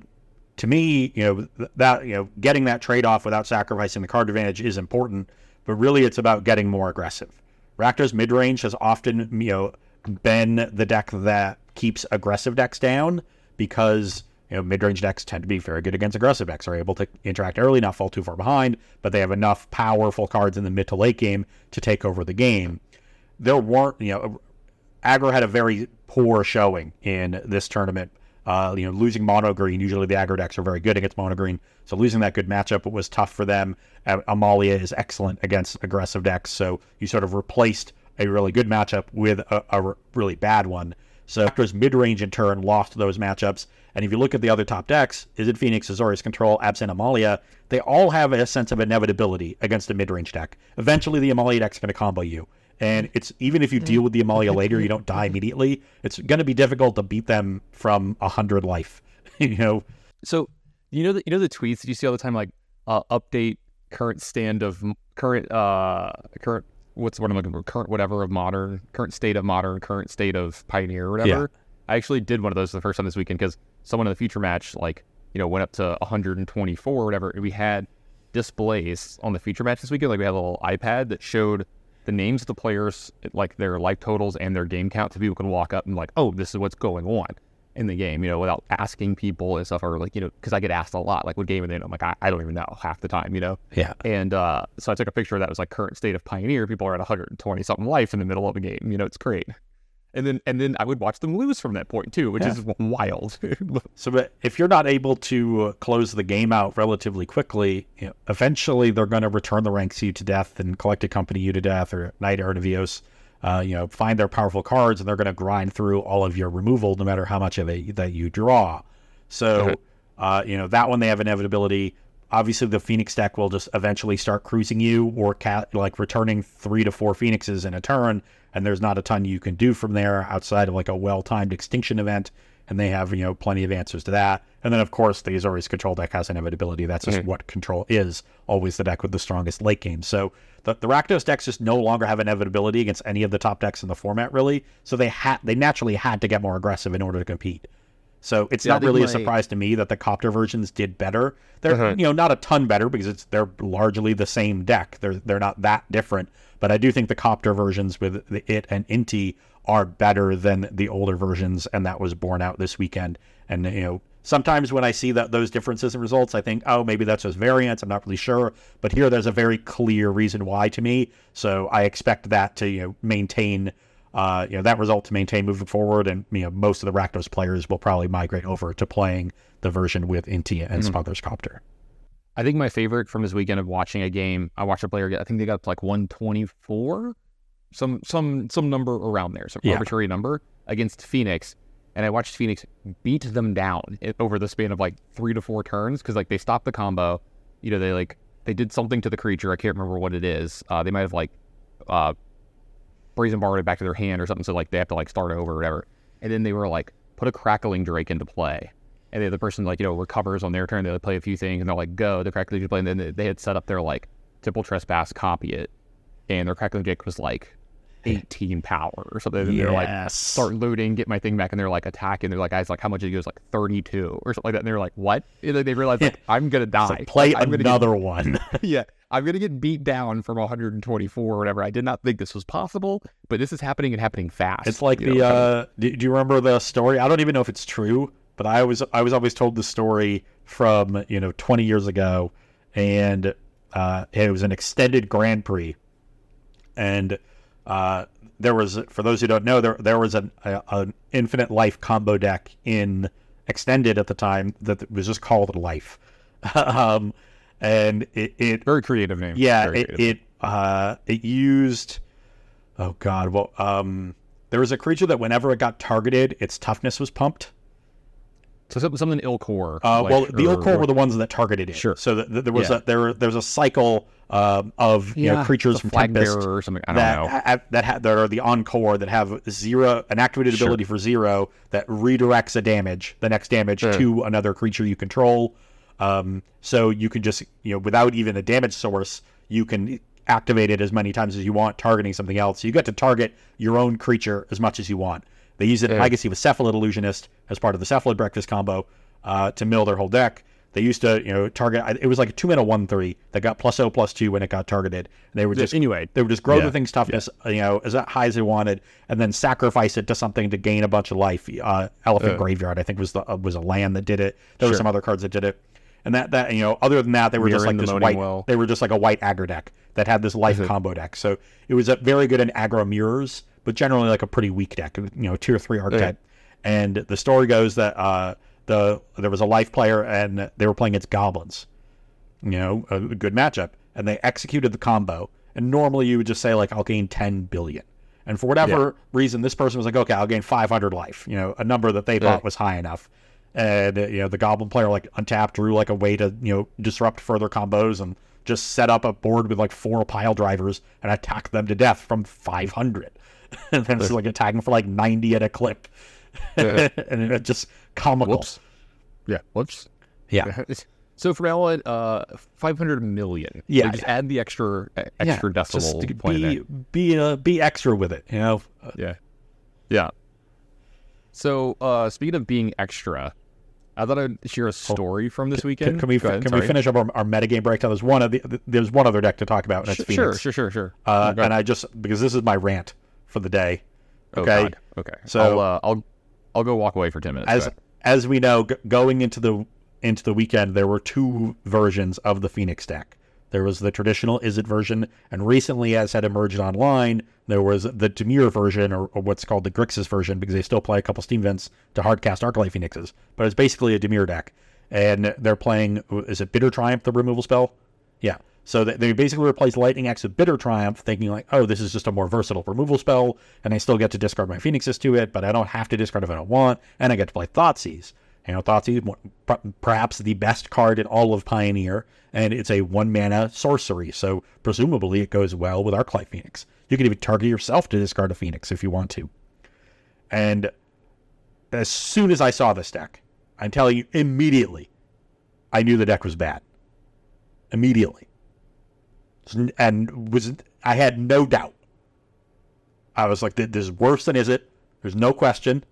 to me, you know that you know getting that trade off without sacrificing the card advantage is important, but really it's about getting more aggressive. Rakdos mid range has often you know been the deck that keeps aggressive decks down because you know, mid-range decks tend to be very good against aggressive decks. Are able to interact early, not fall too far behind, but they have enough powerful cards in the mid to late game to take over the game. There weren't, you know, aggro had a very poor showing in this tournament. Uh, you know, losing mono green. Usually the aggro decks are very good against mono green, so losing that good matchup was tough for them. Amalia is excellent against aggressive decks, so you sort of replaced a really good matchup with a, a really bad one. So Rakdos mid-range in turn lost those matchups. And if you look at the other top decks, Izzet Phoenix, Azorius Control, Abzan Amalia, they all have a sense of inevitability against a mid-range deck. Eventually the Amalia deck's going to combo you. And it's even if you deal with the Amalia later, you don't die immediately. It's going to be difficult to beat them from a hundred life. you know. So you know the you know the tweets that you see all the time, like uh, update current stand of current uh current what's what I'm looking for current whatever of modern current state of modern current state of pioneer or whatever. Yeah. I actually did one of those the first time this weekend because someone in the future match like you know went up to 124 or whatever, and we had displays on the feature match this weekend. Like we had a little iPad that showed the names of the players, like their life totals and their game count, so people can walk up and like, oh, this is what's going on in the game, you know, without asking people and stuff, or like, you know, because I get asked a lot, like, what game are they in? I'm like, I, I don't even know half the time, you know? Yeah. And uh, so I took a picture of that. It was like current state of Pioneer. People are at 120 something life in the middle of a game. You know, it's great. And then and then I would watch them lose from that point too, which yeah. is wild. so, but if you're not able to uh, close the game out relatively quickly, you know, eventually they're going to return the ranks you to death and collect a company you to death or Knight Errant of Eos uh, you know, find their powerful cards, and they're going to grind through all of your removal, no matter how much of it that you draw. So, uh, you know, that one they have inevitability. Obviously, the Phoenix deck will just eventually start cruising you, or cat, like returning three to four Phoenixes in a turn, and there's not a ton you can do from there outside of like a well-timed extinction event. And they have, you know, plenty of answers to that. And then, of course, the Azorius control deck has inevitability. That's just mm-hmm. what control is. Always the deck with the strongest late game. So the, the Rakdos decks just no longer have inevitability against any of the top decks in the format, really. So they had they naturally had to get more aggressive in order to compete. So it's yeah, not really a surprise to me that the copter versions did better. They're uh-huh. you know not a ton better because it's they're largely the same deck. They're they're not that different. But I do think the copter versions with the it and Inti are better than the older versions, and that was borne out this weekend. And you know Sometimes when I see that those differences in results, I think, oh, maybe that's just variance. I'm not really sure. But here, there's a very clear reason why to me. So I expect that to you know maintain, uh, you know, that result to maintain moving forward. And you know, most of the Rakdos players will probably migrate over to playing the version with Inti and mm-hmm. Smuggler's Copter. I think my favorite from this weekend of watching a game, I watched a player get, I think they got up to like 124, some some some number around there, some yeah. arbitrary number against Phoenix and I watched Phoenix beat them down over the span of like three to four turns because like they stopped the combo. You know, they like they did something to the creature. I can't remember what it is. Uh, they might have like uh, brazen barred it back to their hand or something. So like they have to like start over or whatever. And then they were like put a crackling drake into play. And the other person like you know recovers on their turn. They play a few things and they're like go the crackling play. And then they had set up their like temporal trespass, copy it, and their crackling drake was like 18 power or something. And yes. they're like, start looting, get my thing back. And they're like attacking. They're like, guys, like, how much it goes? Like 32 or something like that. And they're like, what? And they realize, like, I'm going to die. Like, play like, another get, one. yeah. I'm going to get beat down from 124 or whatever. I did not think this was possible, but this is happening and happening fast. It's like the, know? uh, do, do you remember the story? I don't even know if it's true, but I was I was always told the story from you know 20 years ago, and uh, it was an extended Grand Prix, and uh, there was for those who don't know there there was an, a, an infinite life combo deck in extended at the time that was just called life, um, and it, it Very creative name. yeah Very it it uh, it used oh god well um there was a creature that whenever it got targeted its toughness was pumped. So something, something ill core. Uh, like, well, the or- ill core or- were the ones that targeted it. Sure. So th- th- there was Yeah. a there there was a cycle um, of you know creatures the from flag Tempest bearer or something. I don't that know. ha- that ha- that are the en-Kor that have zero an activated Sure. ability for zero that redirects a damage the next damage Yeah. to another creature you control. Um, so you can just you know without even a damage source you can activate it as many times as you want, targeting something else. So you get to target your own creature as much as you want. They use it in Yeah. Legacy with Cephalid Illusionist as part of the Cephalid Breakfast combo uh, to mill their whole deck. They used to, you know, target. It was like a two mana one three that got plus O plus two when it got targeted. And They would just anyway, they would just grow Yeah. the thing's toughness, you know, as high as they wanted, and then sacrifice it to something to gain a bunch of life. Uh, Elephant Uh. Graveyard, I think, was the uh, was a land that did it. There were some other cards that did it, and that that you know, other than that, they were just like this white. Well. They were just like a white aggro deck that had this life combo deck. So it was a very good in aggro mirrors, but generally like a pretty weak deck. You know, or three archetype. And the story goes that uh, the there was a life player and they were playing against goblins you know, a good matchup, and they executed the combo. And normally you would just say like, I'll gain 10 billion. And for whatever reason, this person was like, okay, I'll gain 500 life, you know, a number that they Yeah. thought was high enough. And, you know, the goblin player like untapped, drew like a way to, you know, disrupt further combos and just set up a board with like four pile drivers and attack them to death from 500. and then it's like attacking for like 90 at a clip. Yeah. and it just comical. Whoops. Yeah. Whoops. Yeah. So from now on, uh, five hundred million. Yeah, So just yeah. add the extra Yeah, extra decimal just point be there. be uh, be extra with it, you know. Uh, Yeah. Yeah. So uh, speaking of being extra, I thought I'd share a story from this weekend. Can, can we ahead, can we finish up our, our metagame breakdown? There's one of the there's one other deck to talk about, and it's Sure, Phoenix. sure, sure, sure. Uh, and I just because this is my rant for the day. oh, okay. God. Okay. So- I'll, uh, I'll I'll go walk away for ten minutes. As ahead. as we know, g- going into the into the weekend, there were two versions of the Phoenix deck. There was the traditional Izzet version, and recently, as had emerged online, there was the Dimir version, or, or what's called the Grixis version, because they still play a couple Steam vents to hardcast Arclight Phoenixes. But it's basically a Dimir deck, and they're playing. Is it Bitter Triumph, the removal spell? Yeah. So they, basically replace Lightning Axe with Bitter Triumph, thinking like, oh, this is just a more versatile removal spell, and I still get to discard my Phoenixes to it, but I don't have to discard if I don't want, and I get to play Thoughtseize. You know, Thoughtseize, perhaps the best card in all of Pioneer, and it's a one mana sorcery, so presumably it goes well with Arclight Phoenix. You can even target yourself to discard a Phoenix if you want to. And as soon as I saw this deck, I'm telling you, immediately, I knew the deck was bad. Immediately and was I had no doubt. I was like, "This is worse than Izzet?" There's no question.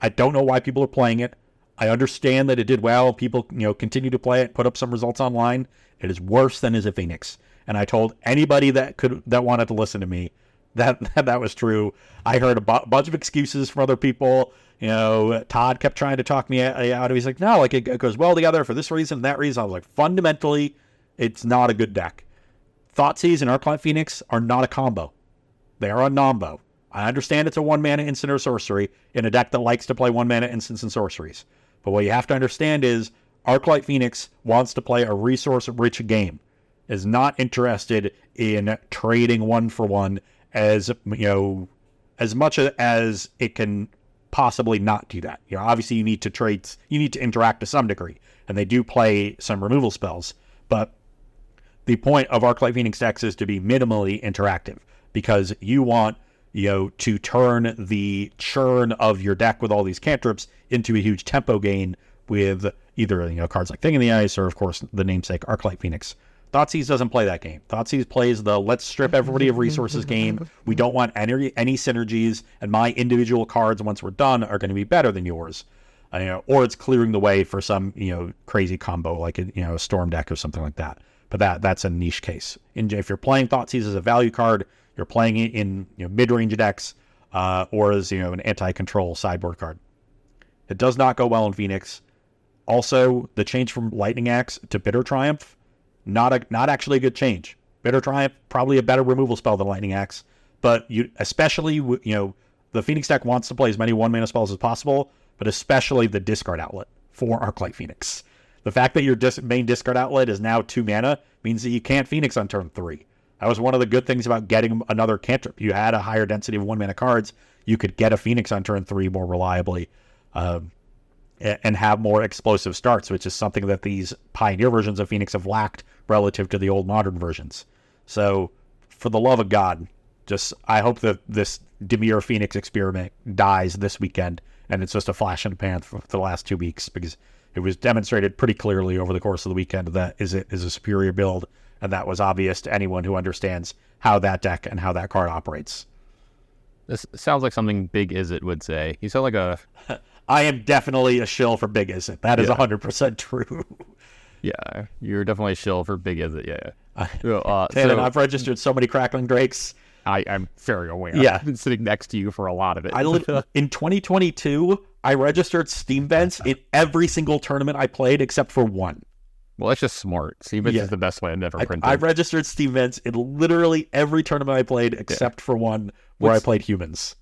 I don't know why people are playing it. I understand that it did well. People, you know, continue to play it, put up some results online. It is worse than Izzet Phoenix. And I told anybody that could that wanted to listen to me that that, that was true. I heard a bu- bunch of excuses from other people. You know, Todd kept trying to talk me out. Of he's like, "No, like it, it goes well together for this reason, that reason." I was like, fundamentally, it's not a good deck. Thoughtseize and Arclight Phoenix are not a combo. They are a nombo. I understand it's a one mana instant or sorcery in a deck that likes to play one mana instants and sorceries. But what you have to understand is Arclight Phoenix wants to play a resource rich game, is not interested in trading one for one as you know as much as it can possibly not do that. You know, obviously you need to trade you need to interact to some degree. And they do play some removal spells, but the point of Arclight Phoenix decks is to be minimally interactive because you want you know to turn the churn of your deck with all these cantrips into a huge tempo gain with either you know cards like Thing in the Ice or of course the namesake Arclight Phoenix. Thoughtseize doesn't play that game. Thoughtseize plays the let's strip everybody of resources game. We don't want any any synergies, and my individual cards once we're done are going to be better than yours. Uh, you know, or it's clearing the way for some you know crazy combo like a, you know a storm deck or something like that. But that that's a niche case. And if you're playing Thoughtseize as a value card, you're playing it in you know, mid-range decks uh, or as you know an anti-control sideboard card. It does not go well in Phoenix. Also, the change from Lightning Axe to Bitter Triumph, not a not actually a good change. Bitter Triumph probably a better removal spell than Lightning Axe, but you especially you know the Phoenix deck wants to play as many one mana spells as possible, but especially the discard outlet for Arclight Phoenix. The fact that your dis- main discard outlet is now two mana means that you can't Phoenix on turn three. That was one of the good things about getting another cantrip. You had a higher density of one mana cards. You could get a Phoenix on turn three more reliably. Um, and have more explosive starts, which is something that these pioneer versions of Phoenix have lacked relative to the old modern versions. So, for the love of God, just I hope that this Dimir Phoenix experiment dies this weekend, and it's just a flash in the pan for the last two weeks because it was demonstrated pretty clearly over the course of the weekend that Izzet is a superior build, and that was obvious to anyone who understands how that deck and how that card operates. This sounds like something Big Izzet would say. You sound like a. I am definitely a shill for Big Izzet. That is Yeah. hundred percent true. Yeah, you're definitely a shill for Big Izzet. Yeah. I- yeah. Uh, And so I've registered so many crackling drakes. I, I'm very aware. Yeah. I've been sitting next to you for a lot of it. I lit- in 2022, I registered Steam vents in every single tournament I played except for one. well, that's just smart. Stevens Yeah. is the best way I've never printed. I registered Steam vents in literally every tournament I played except for one where What's- I played humans.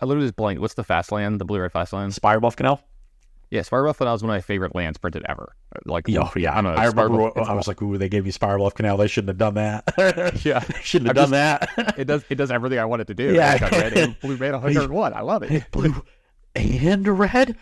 I literally just blanked. What's the fast land? The blue red fast land? Spirebluff Canal. Yeah, Spire Buff was one of my favorite lands printed ever. Like, Yo, yeah, I don't know. I remember. I was like, "Ooh, they gave me Spirebluff Canal. They shouldn't have done that. yeah, shouldn't have I'm done that." it does. It does everything I want it to do. Yeah. Like, I red and blue mana 101. I love it. Blue and red.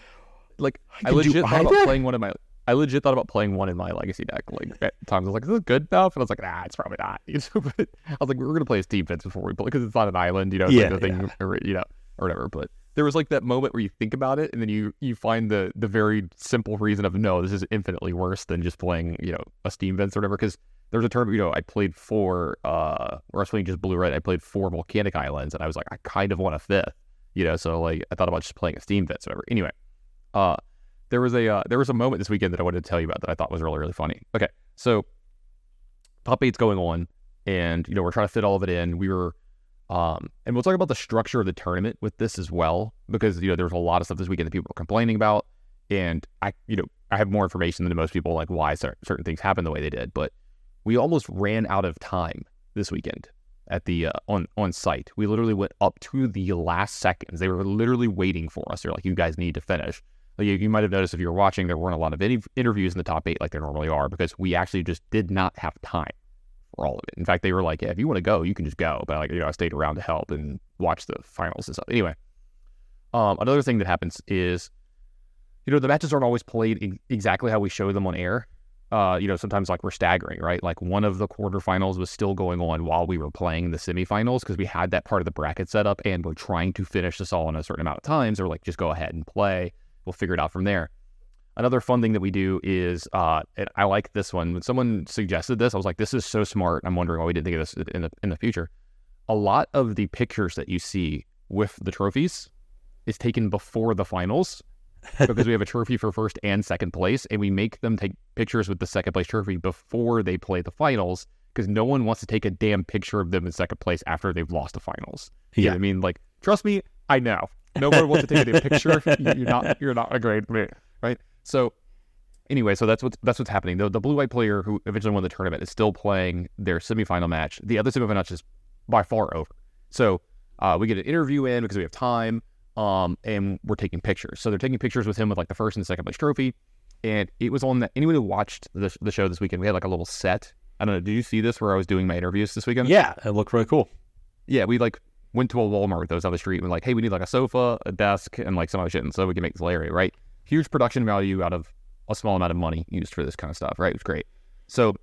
Like, I I, legit thought about playing one in my. I legit thought about playing one in my legacy deck. Like at times, I was like, "Is this good enough?" And I was like, "Nah, it's probably not." You know, but I was like, "We're gonna play as defense before we play because it's not an island, you know, it's Yeah, like the thing, or, you know, or whatever." But there was like that moment where you think about it, and then you you find the the very simple reason of no, this is infinitely worse than just playing, you know, a steam vents or whatever. Because there was a tournament, you know, I played four, uh, or I was playing just blue red. I played four volcanic islands, and I was like, I kind of want a fifth, you know. So like, I thought about just playing a steam or whatever. Anyway, uh, there was a uh, there was a moment this weekend that I wanted to tell you about that I thought was really really funny. Okay, so top eight's going on, and you know we're trying to fit all of it in. We were, um, and we'll talk about the structure of the tournament with this as well because you know there's a lot of stuff this weekend that people were complaining about, and I you know I have more information than most people like why certain things happened the way they did, but we almost ran out of time this weekend at the uh, on on site. We literally went up to the last seconds. They were literally waiting for us. They're like, "You guys need to finish." Like, you, you might have noticed if you were watching, there weren't a lot of any interviews in the top eight like there normally are because we actually just did not have time for all of it. In fact, they were like, "Yeah, if you want to go, you can just go." But like, you know, I stayed around to help and watch the finals and stuff. Anyway, um, another thing that happens is, you know, the matches aren't always played ex- exactly how we show them on air. Uh, you know, sometimes like we're staggering, right? Like one of the quarterfinals was still going on while we were playing the semifinals because we had that part of the bracket set up and we're trying to finish this all in a certain amount of times or like just go ahead and play. We'll figure it out from there. Another fun thing that we do is, uh, and I like this one. When someone suggested this, I was like, "This is so smart." I'm wondering why we didn't think of this in the in the future. A lot of the pictures that you see with the trophies is taken before the finals because we have a trophy for first and second place, and we make them take pictures with the second place trophy before they play the finals because no one wants to take a damn picture of them in second place after they've lost the finals. Yeah. I mean, like, trust me, I know. No one wants to take a damn picture. You're not. You're not a great man, right? So, anyway, so that's what's that's what's happening. The the blue white player who eventually won the tournament is still playing their semifinal match. The other semifinal match is by far over. So uh, we get an interview in because we have time, um, and we're taking pictures. So they're taking pictures with him with like the first and the second place trophy, and it was on that. Anyone who watched the the show this weekend, we had like a little set. I don't know. Did you see this where I was doing my interviews this weekend? Yeah, it looked really cool. yeah, we like went to a Walmart that was on the street and like, hey, we need like a sofa, a desk, and like some other shit, and so we can make this area, right? Huge production value out of a small amount of money used for this kind of stuff, right? It was great. So,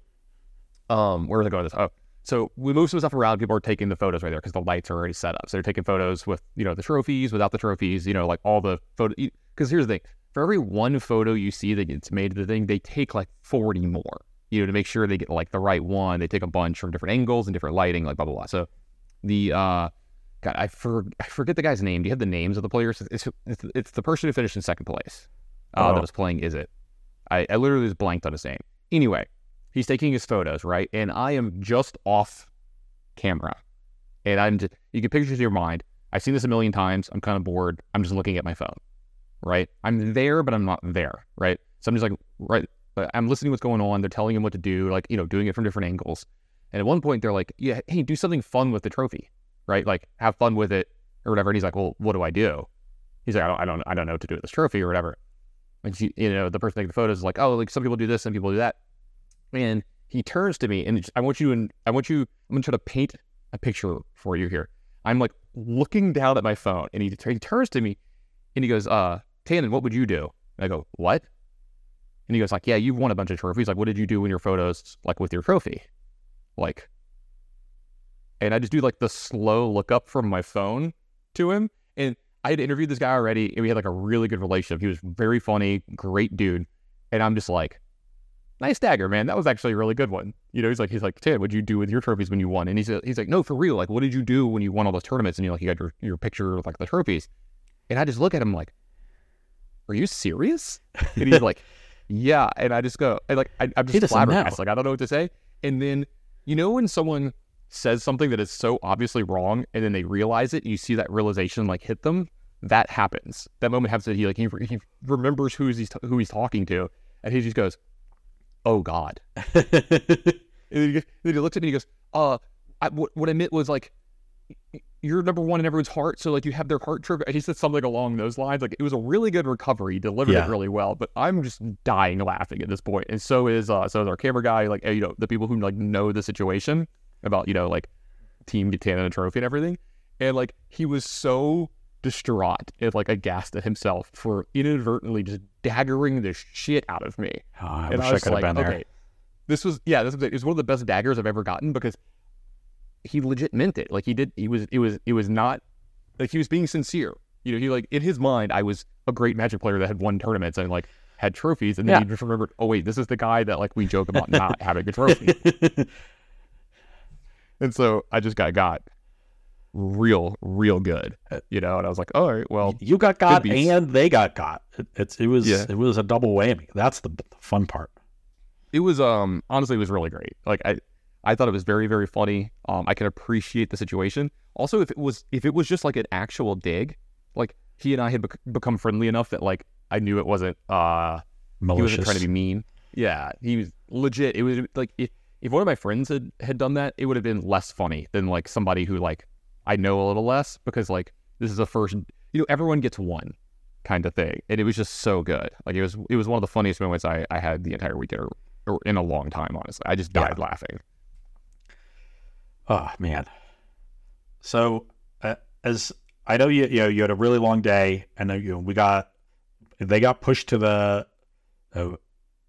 um, where was I going with this? Oh, so we move some stuff around. People are taking the photos right there because the lights are already set up. So they're taking photos with you know the trophies, without the trophies, you know, like all the photo. Because here's the thing: for every one photo you see that gets made of the thing, they take like forty more. You know, to make sure they get like the right one. They take a bunch from different angles and different lighting, like blah blah blah. So the uh God, I for I forget the guy's name. Do you have the names of the players? It's it's, it's the person who finished in second place. Uh, Oh. That was playing. Is it? I, I literally just blanked on his name. Anyway, he's taking his photos, right? And I am just off camera, and I'm just, you can picture in your mind. I've seen this a million times. I'm kind of bored. I'm just looking at my phone. right? I'm there, but I'm not there, right? So I'm just like, right, but I'm listening to what's going on. They're telling him what to do, like, you know, doing it from different angles. And at one point, they're like, yeah, hey, do something fun with the trophy, right? Like, have fun with it or whatever. And he's like, well, what do I do? He's like, I don't, I don't, I don't know what to do with this trophy or whatever. And she, you know, the person taking the photos is like, oh, like some people do this, some people do that. And he turns to me and I want you and I want you, I'm gonna try to paint a picture for you here. I'm like looking down at my phone and he, he turns to me and he goes, uh, Tannon, what would you do? And I go, what? And he goes like, yeah, you've won a bunch of trophies. Like, what did you do in your photos, like with your trophy? Like, and I just do like the slow look up from my phone to him. And I had interviewed this guy already and we had like a really good relationship. He was very funny, great dude. And I'm just like, nice dagger, man. That was actually a really good one. You know, he's like, he's like, Ted, what'd you do with your trophies when you won? And he's he's like, no, for real. Like, what did you do when you won all those tournaments? And you like, you got your, your picture with like the trophies. And I just look at him like, are you serious? And he's like, yeah. And I just go, and like, I, I'm just flabbergasted. Like, I don't know what to say. And then, you know, when someone says something that is so obviously wrong and then they realize it and you see that realization like hit them, that happens. That moment happens that he like, he, he remembers who he's, who he's talking to. And he just goes, oh God. And then, he, goes- then he looks at me and he goes, uh, I, what, what I meant was like, you're number one in everyone's heart. So like you have their heart trophy. He said something along those lines. Like it was a really good recovery. He delivered Yeah. it really well, but I'm just dying laughing at this point. And so is, uh, so is our camera guy, like, you know, the people who like know the situation about, you know, like team Gitana and a trophy and everything. And like, he was so distraught and like aghast at himself for inadvertently just daggering the shit out of me Oh, I and wish I I was could have like, been there. okay, this was yeah, this was it was one of the best daggers I've ever gotten because he legit meant it. Like he did, he was it was it was not like he was being sincere. You know, he like in his mind, I was a great Magic player that had won tournaments and like had trophies, and then Yeah. he just remembered, oh wait, this is the guy that like we joke about not having a trophy. and so I just got got real real good, you know. And I was like, all right, well, you got got and they got got. It, it's it was Yeah. it was a double whammy. That's the, the fun part. it was um honestly it was really great. Like I I thought it was very very funny. Um I can appreciate the situation. Also if it was if it was just like an actual dig, like he and I had bec- become friendly enough that like I knew it wasn't uh he wasn't Malicious. trying to be mean. Yeah, he was legit. It was like if, if one of my friends had had done that, it would have been less funny than like somebody who like I know a little less because like this is the first you know everyone gets one kind of thing, and it was just so good. Like it was it was one of the funniest moments I I had the entire weekend or, or in a long time. Honestly, I just died laughing. Oh man. So uh, as I know you you know you had a really long day, and uh, you know, we got they got pushed to the uh,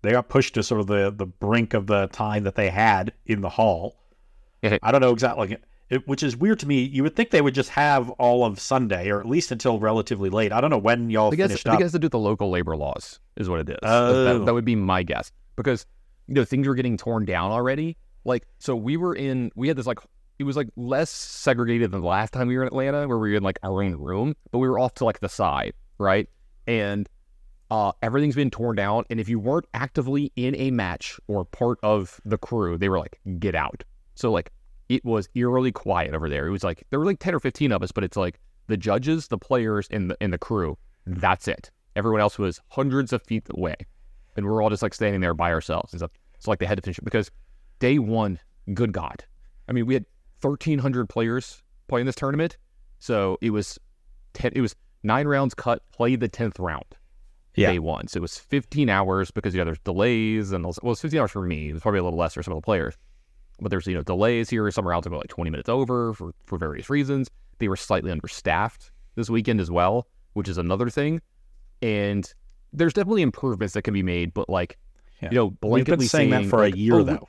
they got pushed to sort of the the brink of the time that they had in the hall. I don't know exactly. It, which is weird to me. You would think they would just have all of Sunday, or at least until relatively late. I don't know when y'all I guess finished I think up. it has to do with the local labor laws, is what it is. Oh. That, that would be my guess because you know things were getting torn down already. Like so, we were in. We had this like it was like less segregated than the last time we were in Atlanta, where we were in like our own room, but we were off to like the side, right? And uh, everything's been torn down. And if you weren't actively in a match or part of the crew, they were like, get out. So like it was eerily quiet over there. It was like there were like ten or fifteen of us, but it's like the judges, the players, and the and the crew. Mm-hmm. That's it. Everyone else was hundreds of feet away, and we're all just like standing there by ourselves and stuff. So like they had to finish it because day one, good God, I mean we had thirteen hundred players playing this tournament, so it was ten. It was nine rounds cut. Played the tenth round Yeah. day one. So it was 15 hours because, you know, there's delays and, well, it's 15 hours for me. It was probably a little less for some of the players. But there's, you know, delays here. Some rounds go like 20 minutes over for, for various reasons. They were slightly understaffed this weekend as well, which is another thing. And there's definitely improvements that can be made, but like, Yeah. you know, blanketly been saying that for like, a year oh, though.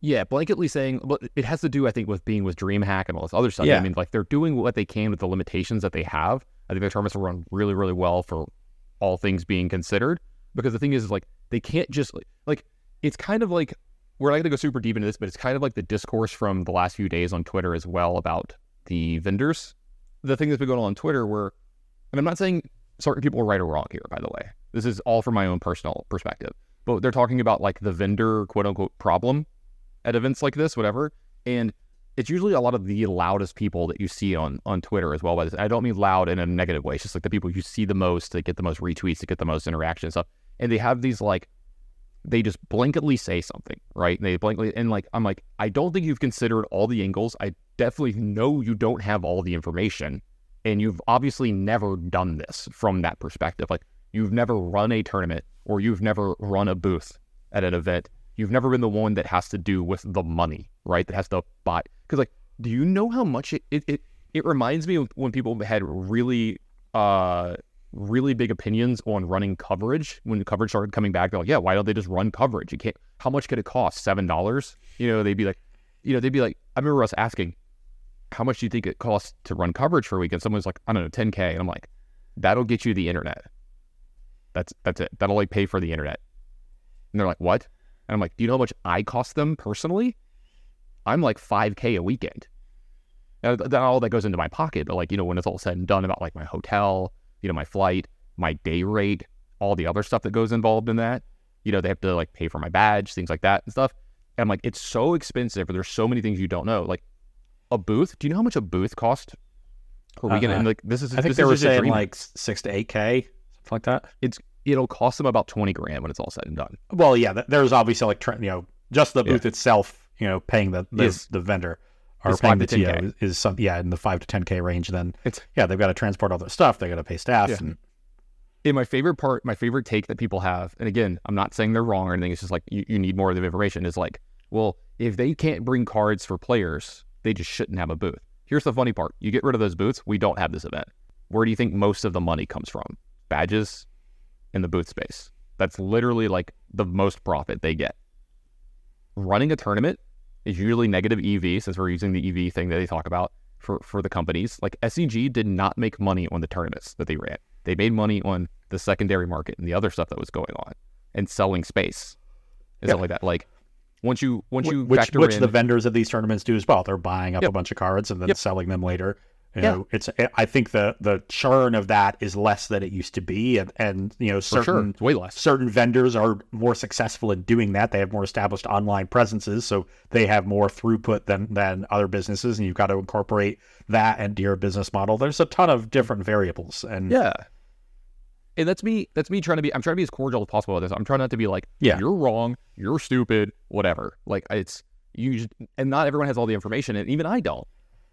yeah, blanketly saying, but it has to do, I think, with being with DreamHack and all this other stuff. Yeah. I mean, like they're doing what they can with the limitations that they have. I think their tournaments will run really, really well for all things being considered. Because the thing is, is like they can't just like it's kind of like we're not going to go super deep into this, but it's kind of like the discourse from the last few days on Twitter as well about the vendors. The thing that's been going on on Twitter, where, and I'm not saying certain people are right or wrong here, by the way. This is all from my own personal perspective. But they're talking about like the vendor quote unquote problem at events like this, whatever. And it's usually a lot of the loudest people that you see on on Twitter as well. But I don't mean loud in a negative way. It's just like the people you see the most, that get the most retweets, that get the most interaction and stuff. And they have these like they just blanketly say something, right? They blankly and like I'm like, I don't think you've considered all the angles. I definitely know you don't have all the information. And you've obviously never done this from that perspective. Like you've never run a tournament or you've never run a booth at an event. You've never been the one that has to do with the money, right? That has to buy because like, do you know how much it it, it, it reminds me when people had really uh really big opinions on running coverage when the coverage started coming back. They're like, yeah, why don't they just run coverage? You can't. How much could it cost? Seven dollars? You know, they'd be like, you know, they'd be like, I remember us asking, how much do you think it costs to run coverage for a week? And someone's like, I don't know, 10k. And I'm like, that'll get you the internet. That's that's it. That'll like pay for the internet. And they're like, what? And I'm like, do you know how much I cost them personally? I'm like 5k a weekend. Now, all that goes into my pocket, but like you know, when it's all said and done, about like my hotel, you know, my flight, my day rate, all the other stuff that goes involved in that. You know, they have to like pay for my badge, things like that and stuff. And I'm like, it's so expensive, or there's so many things you don't know. Like a booth. Do you know how much a booth cost per weekend? Uh, and like this is, I think this they is were saying like six to eight k, something like that. it's it'll cost them about twenty grand when it's all said and done. Well, yeah, there's obviously like you know just the Yeah. booth itself, you know, paying the the, Is- the vendor is paying 5 the to TO 10K. is, is some yeah in the five to ten k range. Then It's yeah, they've got to transport all their stuff. They got to pay staff. Yeah. And, in my favorite part, my favorite take that people have, and again, I'm not saying they're wrong or anything. It's just like you, you need more of the information. Is like, well, if they can't bring cards for players, they just shouldn't have a booth. Here's the funny part: you get rid of those booths, we don't have this event. Where do you think most of the money comes from? Badges in the booth space. That's literally like the most profit they get. Running a tournament is usually negative EV, since we're using the EV thing that they talk about for for the companies. Like SCG did not make money on the tournaments that they ran. They made money on the secondary market and the other stuff that was going on and selling space and Yeah. stuff like that. Like once you once you which which in the vendors of these tournaments do as well. They're buying up Yep. a bunch of cards and then Yep. selling them later. You Yeah. know, it's eh, I think the the churn of that is less than it used to be, and and you know for sure, certain way less. certain vendors are more successful in doing that. They have more established online presences, so they have more throughput than than other businesses, and you've got to incorporate that into your business model. There's a ton of different variables, and Yeah. And that's me that's me trying to be I'm trying to be as cordial as possible with this. I'm trying not to be like, Yeah. you're wrong, you're stupid, whatever. Like it's you just, and not everyone has all the information and even I don't.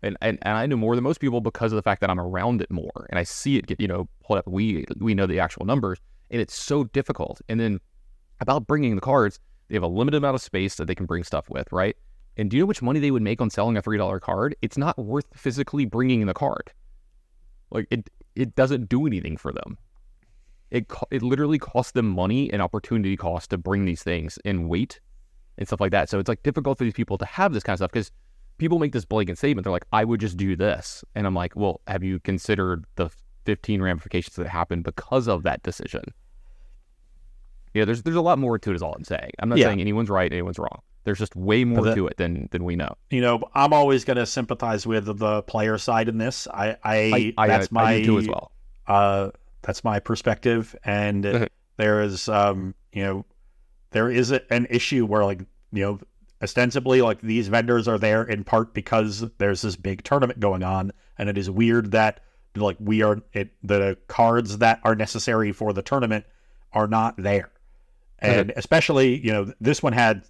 And, and and I know more than most people because of the fact that I'm around it more and I see it get, you know, pulled up. We we know the actual numbers and it's so difficult. And then about bringing the cards, they have a limited amount of space that they can bring stuff with, right? And do you know which money they would make on selling a three dollar card? It's not worth physically bringing the card. Like it, it doesn't do anything for them. It it literally costs them money and opportunity cost to bring these things in weight and stuff like that. So it's like difficult for these people to have this kind of stuff because people make this blanket statement. They're like, "I would just do this," and I'm like, "Well, have you considered the 15 ramifications that happen because of that decision?" Yeah, there's there's a lot more to it. Is all I'm saying. I'm not Yeah. saying anyone's right, anyone's wrong. There's just way more that- to it than than we know. you know, I'm always going to sympathize with the player side in this. I, I, I, that's I, my I do too as well. Uh, that's my perspective, and there is, um, you know, there is a, an issue where, like, you know, ostensibly, like these vendors are there in part because there's this big tournament going on, and it is weird that like we are it the cards that are necessary for the tournament are not there, and especially you know this one had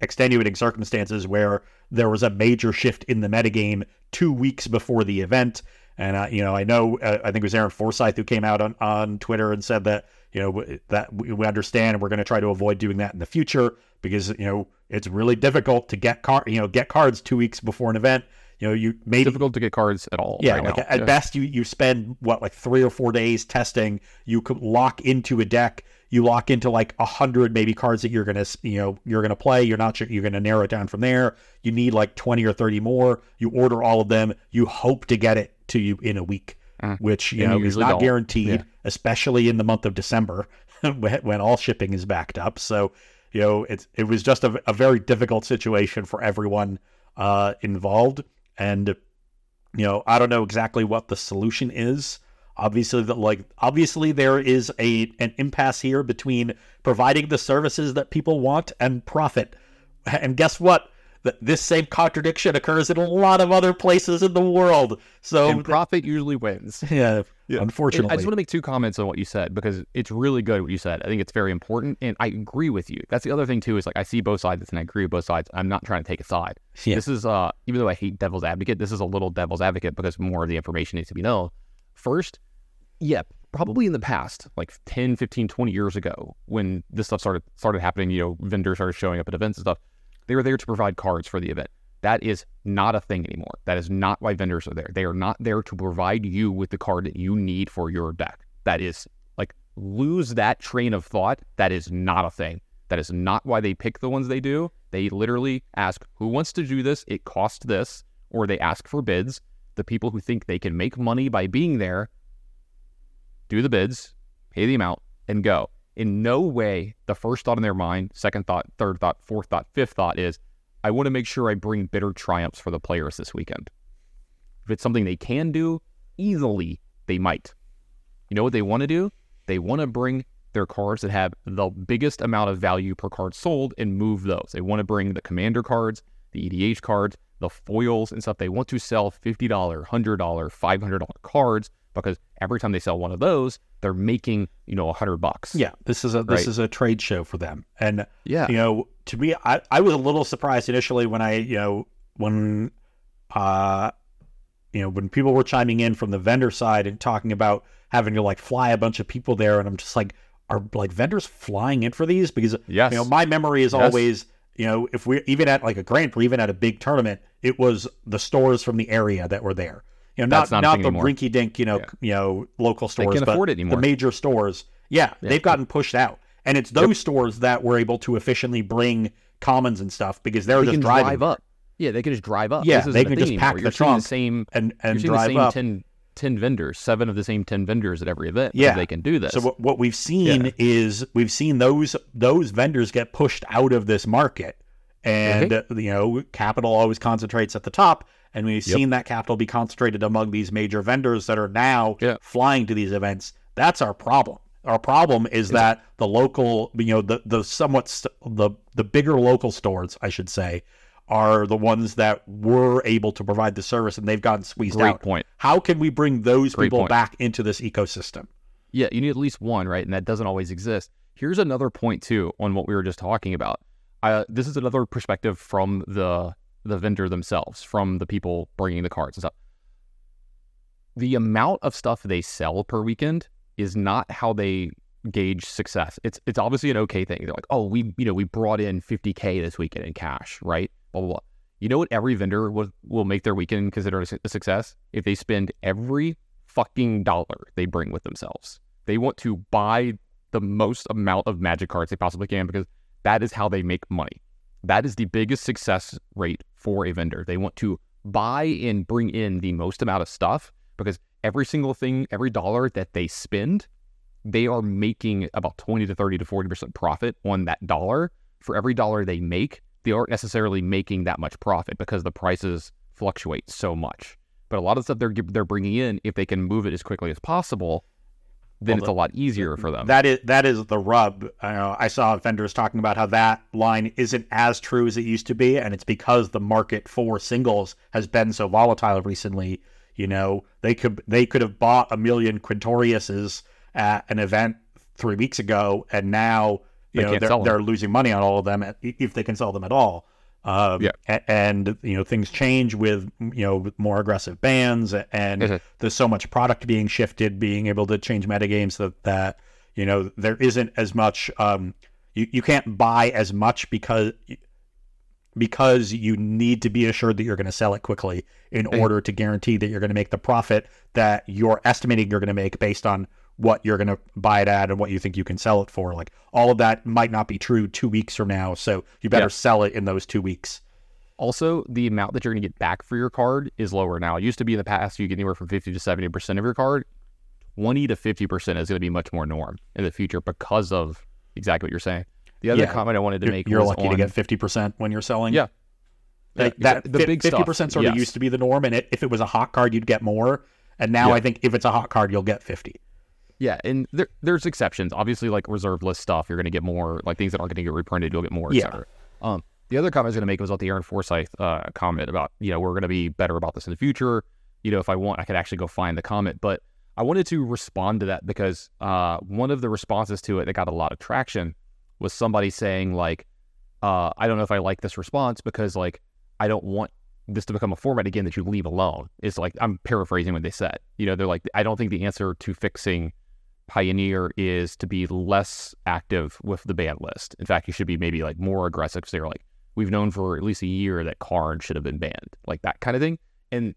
extenuating circumstances where there was a major shift in the metagame two weeks before the event. And uh, you know, I know, uh, I think it was Aaron Forsythe who came out on, on Twitter and said that you know w- that we we understand and we're going to try to avoid doing that in the future because you know it's really difficult to get car you know get cards two weeks before an event. You know, you maybe Difficult to get cards at all. yeah, right like now. at Yeah. best you you spend what like three or four days testing. You could lock into a deck. You lock into like a hundred maybe cards that you're gonna you know you're gonna play. You're not sure you're gonna narrow it down from there. You need like twenty or thirty more. You order all of them. You hope to get it to you in a week, Mm. which you know you is not don't. guaranteed, Yeah. especially in the month of December when when all shipping is backed up. So you know it's it was just a, a very difficult situation for everyone uh, involved. And you know i don't know exactly what the solution is. Obviously that like obviously there is a an impasse here between providing the services that people want and profit. And guess what th- this same contradiction occurs in a lot of other places in the world. So and profit usually wins. yeah, Yeah. unfortunately, I just want to make two comments on what you said because it's really good what you said. I think it's very important, and I agree with you. That's the other thing too. Is like I see both sides, and I agree with both sides. I'm not trying to take a side. Yeah. This is uh, even though I hate devil's advocate, this is a little devil's advocate because more of the information needs to be known. First, yeah, probably in the past, like 10, 15, 20 years ago, when this stuff started started happening, you know, vendors started showing up at events and stuff. They were there to provide cards for the event. That is not a thing anymore. That is not why vendors are there. They are not there to provide you with the card that you need for your deck. That is like lose that train of thought. That is not a thing. That is not why they pick the ones they do. They literally ask who wants to do this. It costs this, or they ask for bids. The people who think they can make money by being there do the bids, pay the amount, and go. In no way, the first thought in their mind, second thought, third thought, fourth thought, fifth thought is, I want to make sure I bring bitter triumphs for the players this weekend. If it's something they can do, easily they might. You know what they want to do? They want to bring their cards that have the biggest amount of value per card sold and move those. They want to bring the commander cards, the EDH cards, the foils and stuff. They want to sell $50, $100, $500 cards because every time they sell one of those, they're making, you know, a hundred bucks. yeah, this is a this Right. is a trade show for them, and Yeah. you know, to me, I, I was a little surprised initially when I, you know, when, uh, you know, when people were chiming in from the vendor side and talking about having to like fly a bunch of people there, and I'm just like, are like vendors flying in for these? Because Yes. you know, my memory is Yes. always, you know, if we're even at like a Grand Prix, even at a big tournament, it was the stores from the area that were there. You know, not That's not not the anymore. rinky dink, you know, Yeah. you know, local stores, can't but afford it the major stores. Yeah, Yeah. they've gotten pushed out, and it's those stores that were able to efficiently bring commons and stuff because they're they just can driving drive up. Yeah, they can just drive up. Yeah, they can thing just anymore. pack the You're seeing trunk the same and and you're seeing the drive same up. 10, 10 vendors, seven of the same 10 vendors at every event. Yeah. They can do this. So what, what we've seen Yeah. is we've seen those those vendors get pushed out of this market, and Mm-hmm. uh, you know capital always concentrates at the top, and we've Yep. seen that capital be concentrated among these major vendors that are now Yeah. flying to these events. That's our problem. Our problem is that the local, you know, the the somewhat st- the the bigger local stores, I should say, are the ones that were able to provide the service, and they've gotten squeezed Great out. point. How can we bring those Great people point. back into this ecosystem? Yeah, you need at least one, right? And that doesn't always exist. Here's another point too on what we were just talking about. Uh, this is another perspective from the the vendor themselves, from the people bringing the cards and stuff. The amount of stuff they sell per weekend is not how they gauge success. It's it's obviously an okay thing. They're like, oh, we you know we brought in 50k this weekend in cash, right? Blah blah blah. You know what? Every vendor will will make their weekend considered a success if they spend every fucking dollar they bring with themselves. They want to buy the most amount of magic cards they possibly can because that is how they make money. That is the biggest success rate for a vendor. They want to buy and bring in the most amount of stuff because every single thing, every dollar that they spend, they are making about 20 to 30 to 40% profit on that dollar. For every dollar they make, they aren't necessarily making that much profit because the prices fluctuate so much. But a lot of stuff they're they're bringing in, if they can move it as quickly as possible, then Well, it's a lot easier for them. That is that is the rub. I, I saw vendors talking about how that line isn't as true as it used to be, and it's because the market for singles has been so volatile recently. You know, they could they could have bought a million Quintoriuses at an event three weeks ago, and now you They know they're, they're losing money on all of them if they can sell them at all. Um, Yeah. and you know things change with you know with more aggressive bans and Mhm. there's so much product being shifted, being able to change metagames that that you know there isn't as much. Um, you you can't buy as much because because you need to be assured that you're going to sell it quickly in Mhm. order to guarantee that you're going to make the profit that you're estimating you're going to make based on what you're going to buy it at and what you think you can sell it for. Like all of that might not be true two weeks from now, so you better Yeah. sell it in those two weeks. Also, the amount that you're going to get back for your card is lower now. It used to be in the past you get anywhere from 50 to 70% of your card. 20 to 50% is going to be much more norm in the future because of exactly what you're saying. The other Yeah. comment I wanted to You're, make you're lucky on, to get fifty percent when you're selling. Yeah. Like Yeah, that the fi- big 50% sort of yes. used to be the norm, and it, if it was a hot card, you'd get more. And now. I think if it's a hot card, you'll get 50. Yeah, and there, there's exceptions. Obviously, like reserve list stuff, you're going to get more. Like things that aren't going to get reprinted, you'll get more, Yeah. etc. Um, The other comment I was going to make was about the Aaron Forsythe uh, comment about, you know, we're going to be better about this in the future. You know, if I want, I could actually go find the comment. But I wanted to respond to that because uh, one of the responses to it that got a lot of traction was somebody saying, like, uh, I don't know if I like this response because, like, I don't want this to become a format again that you leave alone. It's like, I'm paraphrasing what they said. You know, they're like, I don't think the answer to fixing Pioneer is to be less active with the ban list. In fact, you should be maybe like more aggressive because they're like, we've known for at least a year that Karn should have been banned, like that kind of thing. And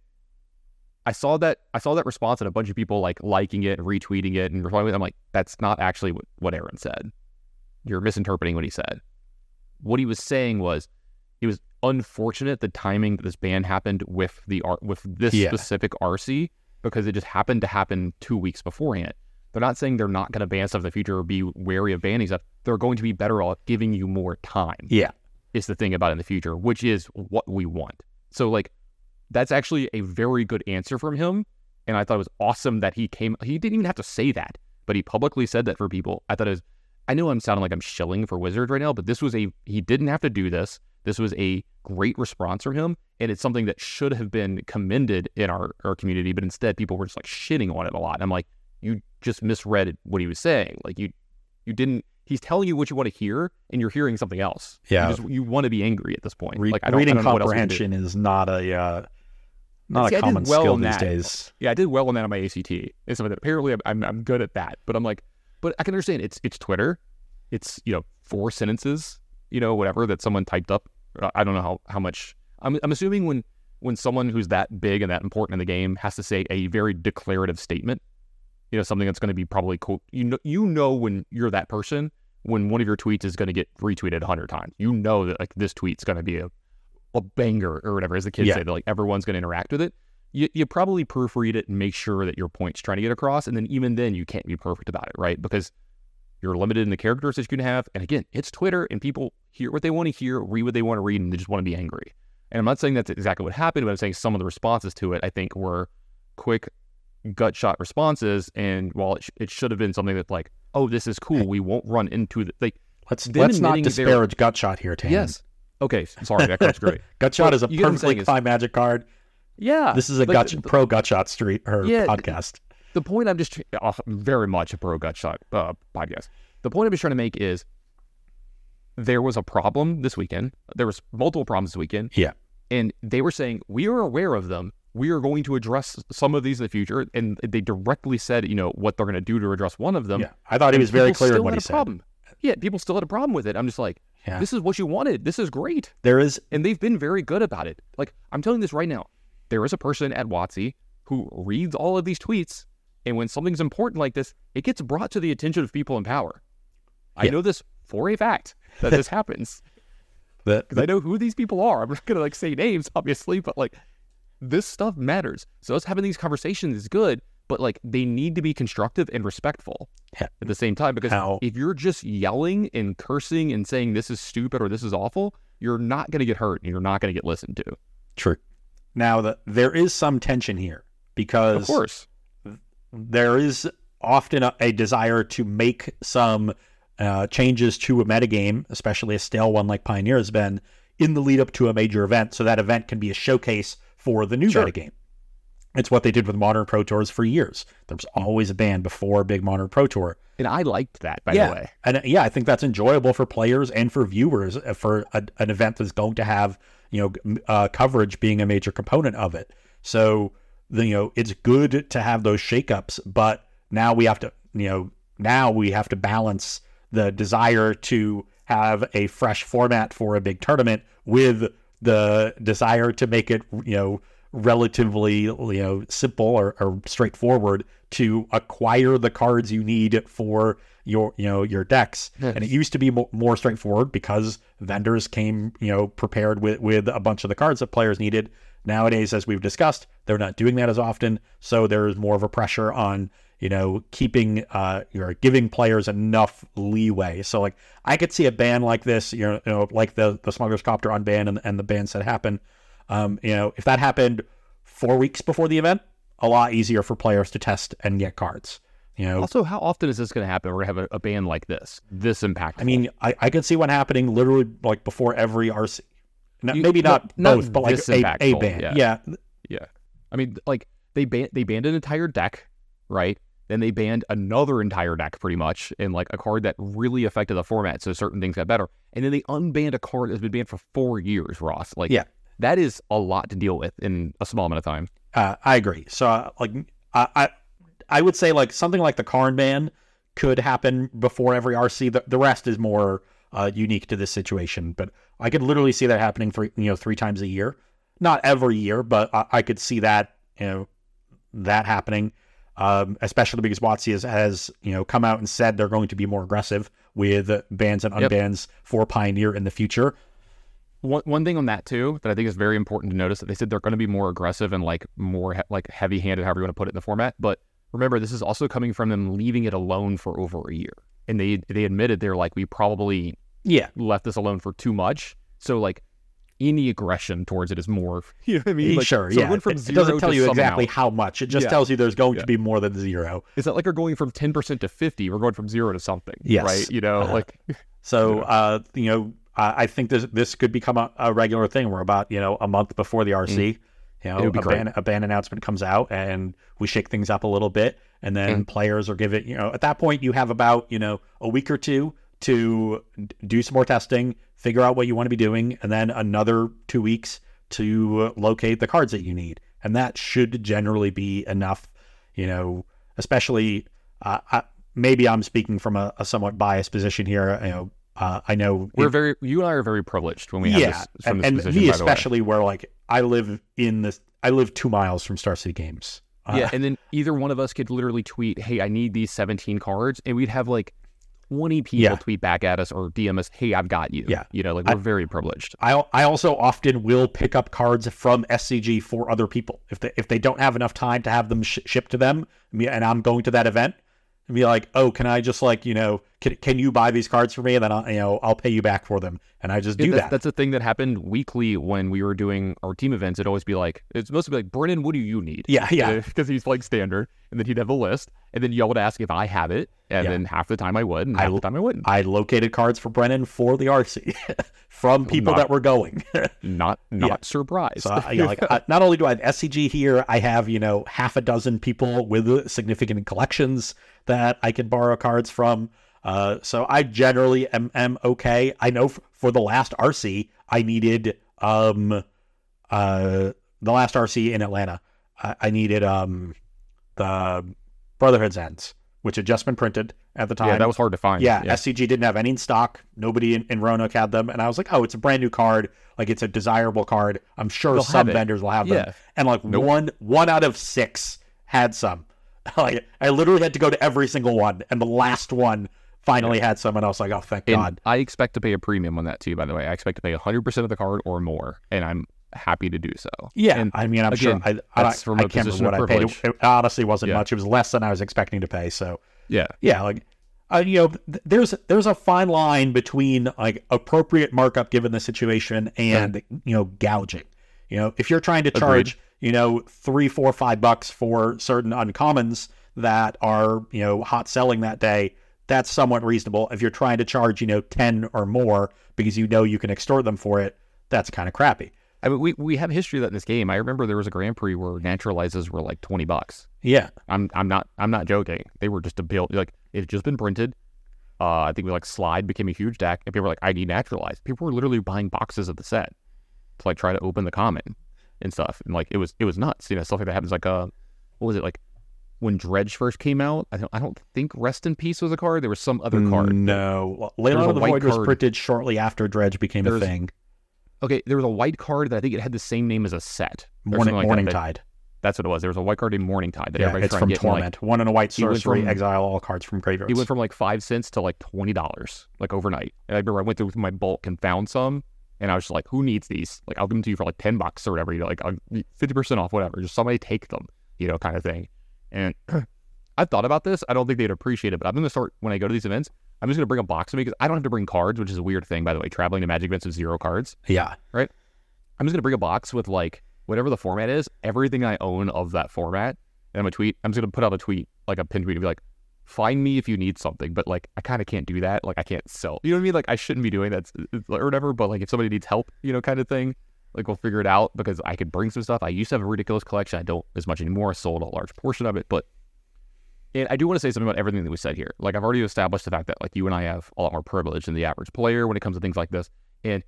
I saw that I saw that response and a bunch of people like liking it and retweeting it and replying. I'm like, that's not actually what, what Aaron said. You're misinterpreting what he said. What he was saying was it was unfortunate the timing that this ban happened with the art with this Yeah. specific RC because it just happened to happen two weeks beforehand. They're not saying they're not going to ban stuff in the future or be wary of banning stuff. They're going to be better off giving you more time Yeah. is the thing about in the future, which is what we want. So like that's actually a very good answer from him. And I thought it was awesome that he came he didn't even have to say that, but he publicly said that for people. I thought it was I know I'm sounding like I'm shilling for Wizards right now, but this was a he didn't have to do this. This was a great response from him. And it's something that should have been commended in our, our community, but instead people were just like shitting on it a lot. And I'm like, you just misread what he was saying. Like you you didn't he's telling you what you want to hear and you're hearing something else. Yeah. You, just, you want to be angry at this point. Like I don't, I reading don't what else comprehension is not a uh, not See, I a common well skill these days. Yeah, I did well on that on my ACT. It's something that apparently I'm, I'm I'm good at that. But I'm like, but I can understand it's it's Twitter, it's you know four sentences, you know whatever that someone typed up. Uh, I don't know how how much. I'm I'm assuming when when someone who's that big and that important in the game has to say a very declarative statement, you know something that's going to be probably cool. You know you know when you're that person when one of your tweets is going to get retweeted a hundred times. You know that like this tweet's going to be a a banger or whatever, as the kids Yeah. say, that like everyone's going to interact with it. You, you probably proofread it and make sure that your point's trying to get across. And then even then, you can't be perfect about it, right? Because you're limited in the characters that you can have. And again, it's Twitter and people hear what they want to hear, read what they want to read, and they just want to be angry. And I'm not saying that's exactly what happened, but I'm saying some of the responses to it, I think, were quick gut shot responses. And while it, sh- it should have been something that's like, oh, this is cool, we won't run into the, like, Let's let's not their- disparage Gutshot here, Tan. yes. Okay, sorry, that card's great. Gutshot is a perfectly saying is- fine magic card. Yeah. This is a like, gut, the- pro Gutshot street or Yeah, podcast. the point I'm just very much a pro gut shot uh, podcast. The point I'm just trying to make is there was a problem this weekend. There was multiple problems this weekend, Yeah. and they were saying we are aware of them. We are going to address some of these in the future, and they directly said, you know, what they're going to do to address one of them. yeah. I thought he was very clear in what had he a said. Problem. Yeah, people still had a problem with it. I'm just like, Yeah. this is what you wanted. This is great, There is and they've been very good about it. Like I'm telling this right now, there is a person at WotC who reads all of these tweets, and when something's important like this, it gets brought to the attention of people in power. I know this for a fact that this happens because I know who these people are. I'm not gonna like say names, obviously, but like this stuff matters. So us having these conversations is good, but like they need to be constructive and respectful at the same time. Because How- if you're just yelling and cursing and saying this is stupid or this is awful, you're not gonna get hurt and you're not gonna get listened to. true. Now the, there is some tension here because Of course. there is often a, a desire to make some uh, changes to a metagame, especially a stale one like Pioneer has been, in the lead up to a major event, so that event can be a showcase for the new Sure. metagame. It's what they did with Modern Pro Tours for years. There was always a ban before Big Modern Pro Tour. And I liked that, by yeah, the way. and uh, yeah, I think that's enjoyable for players and for viewers uh, for a, an event that's going to have you know uh, coverage being a major component of it. So the, you know it's good to have those shakeups, but now we have to you know now we have to balance the desire to have a fresh format for a big tournament with the desire to make it you know relatively you know simple or, or straightforward to acquire the cards you need for your you know your decks. And it used to be mo- more straightforward because vendors came you know prepared with with a bunch of the cards that players needed. Nowadays as we've discussed they're not doing that as often so there's more of a pressure on you know keeping uh you're giving players enough leeway so like i could see a ban like this you know, you know like the the smugglers copter unban and, and the bans that happened um you know if that happened four weeks before the event a lot easier for players to test and get cards You know, Also, how often is this going to happen? We're going to have a, a ban like this, this impact. I mean, I, I could see one happening literally like before every RC. No, You- maybe not not both, but like a, a ban. yeah. Yeah. Yeah. I mean, like they ban they banned an entire deck, right? Then they banned another entire deck pretty much in like a card that really affected the format, so certain things got better. And then they unbanned a card that's been banned for four years, Ross. Like Yeah. that is a lot to deal with in a small amount of time. Uh, I agree. So, uh, like, I, I, I would say like something like the Karn ban could happen before every RC. The, the rest is more uh, unique to this situation, but I could literally see that happening three, you know, three times a year. Not every year, but I, I could see that, you know, that happening. Um, especially because WotC has, has, you know, come out and said they're going to be more aggressive with bans and Yep. unbans for Pioneer in the future. One one thing on that too that I think is very important to notice that they said they're going to be more aggressive and like more he- like heavy handed, however you want to put it in the format. But remember, this is also coming from them leaving it alone for over a year, and they they admitted they're like we probably Yeah, left this alone for too much. So like any aggression towards it is more. You know what I mean? Like, sure. so it yeah, it, it doesn't tell you exactly how much. It just Yeah. tells you there's going Yeah. to be more than zero. It's not like we're going from ten percent to fifty. We're going from zero to something. Yes. Right. You know, Uh-huh. like So, Yeah. uh, you know, I, think this this could become a, a regular thing. We're about you know a month before the RC. You know, Mm. Would be a ban, a ban announcement comes out, and we shake things up a little bit, and then Mm. players are given. You know, at that point, you have about you know a week or two to do some more testing, figure out what you want to be doing, and then another two weeks to locate the cards that you need, and that should generally be enough. You know, especially uh, I, maybe I'm speaking from a, a somewhat biased position here. You know, uh, I know we're it- very. You and I are very privileged when we have yeah, this from and, this and position. me by the way. especially, where like I live in this, I live two miles from Star City Games. Uh, yeah, and then either one of us could literally tweet, "Hey, I need these 17 cards," and we'd have like 20 people Yeah. tweet back at us or DM us, "Hey, I've got you." Yeah. you know, like I- we're very privileged. I I also often will pick up cards from SCG for other people if they if they don't have enough time to have them sh- shipped to them, and I'm going to that event, and be like, oh, can I just like you know, can can you buy these cards for me, and then I'll you know I'll pay you back for them, and I just do Yeah, that's, that. that's a thing that happened weekly when we were doing our team events. It'd always be like, it's mostly be like, Brendan, what do you need? yeah, yeah, Because he's like standard, and then he'd have a list, and then y'all would ask if I have it, and Yeah. then half the time I would, and I half l- the time I wouldn't. I located cards for Brendan for the RC from people Not- that were going. not not surprised. So, I, you know, like, I, not only do I have SCG here, I have you know half a dozen people with uh, significant collections that I can borrow cards from. Uh, so I generally am, am okay. I know f- for the last RC, I needed um, uh, the last RC in Atlanta. I, I needed um, the Brotherhood's Ends, which had just been printed at the time. yeah, that was hard to find. Yeah, SCG didn't have any in stock. Nobody in, in Roanoke had them, and I was like, "Oh, it's a brand new card. Like it's a desirable card. I'm sure They'll some vendors will have them." Yeah. And like Nope. one one out of six had some. like I literally had to go to every single one, and the last one finally had someone else like, "Oh, thank And God." I expect to pay a premium on that too. By the way, I expect to pay 100 percent of the card or more, and I'm happy to do so. Yeah, and I mean, I'm again, sure. I, I, I can't remember what I paid. It, it honestly wasn't Yeah. much. It was less than I was expecting to pay. So yeah, yeah, like uh, you know, th- there's there's a fine line between like appropriate markup given the situation and you know gouging. You know, if you're trying to charge you know three, four, five bucks for certain uncommons that are you know hot selling that day, that's somewhat reasonable. If you're trying to charge you know ten or more because you know you can extort them for it, that's kind of crappy. I mean, we we have history of that in this game. I remember there was a Grand Prix where naturalizes were like 20 bucks. Yeah, I'm I'm not I'm not joking. They were just a build like it's just been printed. Uh, I think we like slide became a huge deck, and people were like, I need naturalized. People were literally buying boxes of the set to like try to open the common and stuff, and like it was it was nuts. You know, stuff like that happens. Like uh, what was it like when Dredge first came out? I don't I don't think Rest in Peace was a card. There was some other card. No, There's Leyline a of the white Void was printed shortly after Dredge became a thing. Okay, there was a white card that I think it had the same name as a set. or Morning, like Morning that. Tide. That's what it was. There was a white card named Morningtide that Yeah, everybody's it's from to get. in, like, Torment. One in a white sorcery, from- exile all cards from graveyards. He went from like five cents to like twenty dollars, like overnight. And I remember I went through with my bulk and found some, and I was just like, "Who needs these? Like, I'll give them to you for like ten bucks or whatever. You know, like fifty percent off, whatever. Just somebody take them, you know, kind of thing." And I've thought about this. I don't think they'd appreciate it, but I'm gonna start when I go to these events. I'm just gonna bring a box with me because I don't have to bring cards, which is a weird thing, by the way. Traveling to Magic events with zero cards. yeah, Right. I'm just gonna bring a box with like whatever the format is, everything I own of that format. And I'm gonna tweet. I'm just gonna put out a tweet, like a pin tweet, and be like, find me if you need something, but like I kind of can't do that. Like I can't sell. You know what I mean? Like I shouldn't be doing that or whatever. But like if somebody needs help, you know, kind of thing, like we'll figure it out because I could bring some stuff. I used to have a ridiculous collection. I don't as much anymore. I sold a large portion of it, but and I do want to say something about everything that we said here. Like I've already established the fact that like you and I have a lot more privilege than the average player when it comes to things like this, and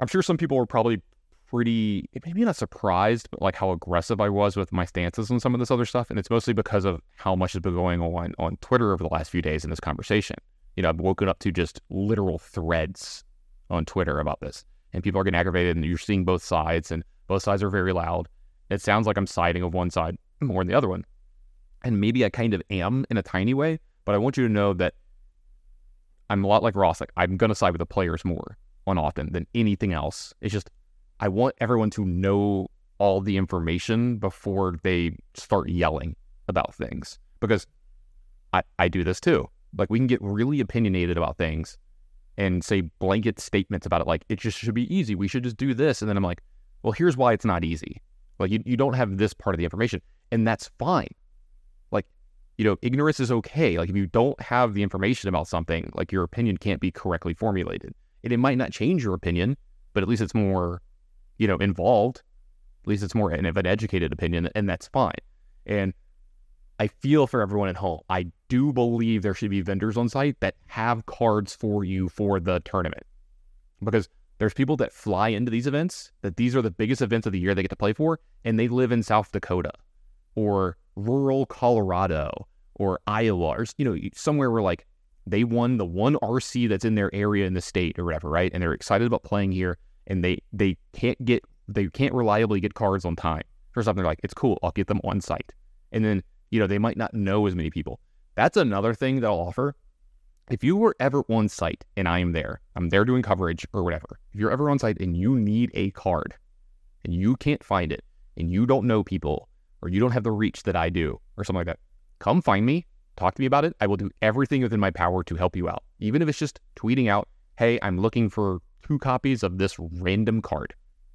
I'm sure some people were probably pretty maybe not surprised, but like how aggressive I was with my stances on some of this other stuff. And it's mostly because of how much has been going on on Twitter over the last few days in this conversation. You know, I've woken up to just literal threads on Twitter about this. And people are getting aggravated and you're seeing both sides and both sides are very loud. It sounds like I'm siding of one side more than the other one. And maybe I kind of am in a tiny way, but I want you to know that I'm a lot like Ross. Like I'm gonna side with the players more on often than anything else. It's just I want everyone to know all the information before they start yelling about things because I, I do this too. Like we can get really opinionated about things and say blanket statements about it like it just should be easy. We should just do this. And then I'm like, well, here's why it's not easy. Like you, you don't have this part of the information. And that's fine. Like, you know, ignorance is okay. Like if you don't have the information about something, like your opinion can't be correctly formulated. And it might not change your opinion, but at least it's more you know, involved. At least it's more of an educated opinion, and that's fine. And I feel for everyone at home. I do believe there should be vendors on site that have cards for you for the tournament because there's people that fly into these events that these are the biggest events of the year they get to play for, and they live in South Dakota or rural Colorado or Iowa or you know somewhere where like they won the one RC that's in their area in the state or whatever, right? And they're excited about playing here and they they can't get they can't reliably get cards on time for something. They're like, it's cool, I'll get them on site. And then, you know, they might not know as many people. That's another thing that I'll offer. If you were ever on site and I am there, I'm there doing coverage or whatever. If you're ever on site and you need a card and you can't find it and you don't know people or you don't have the reach that I do or something like that, come find me, talk to me about it. I will do everything within my power to help you out. Even if it's just tweeting out, hey, I'm looking for two copies of this random card,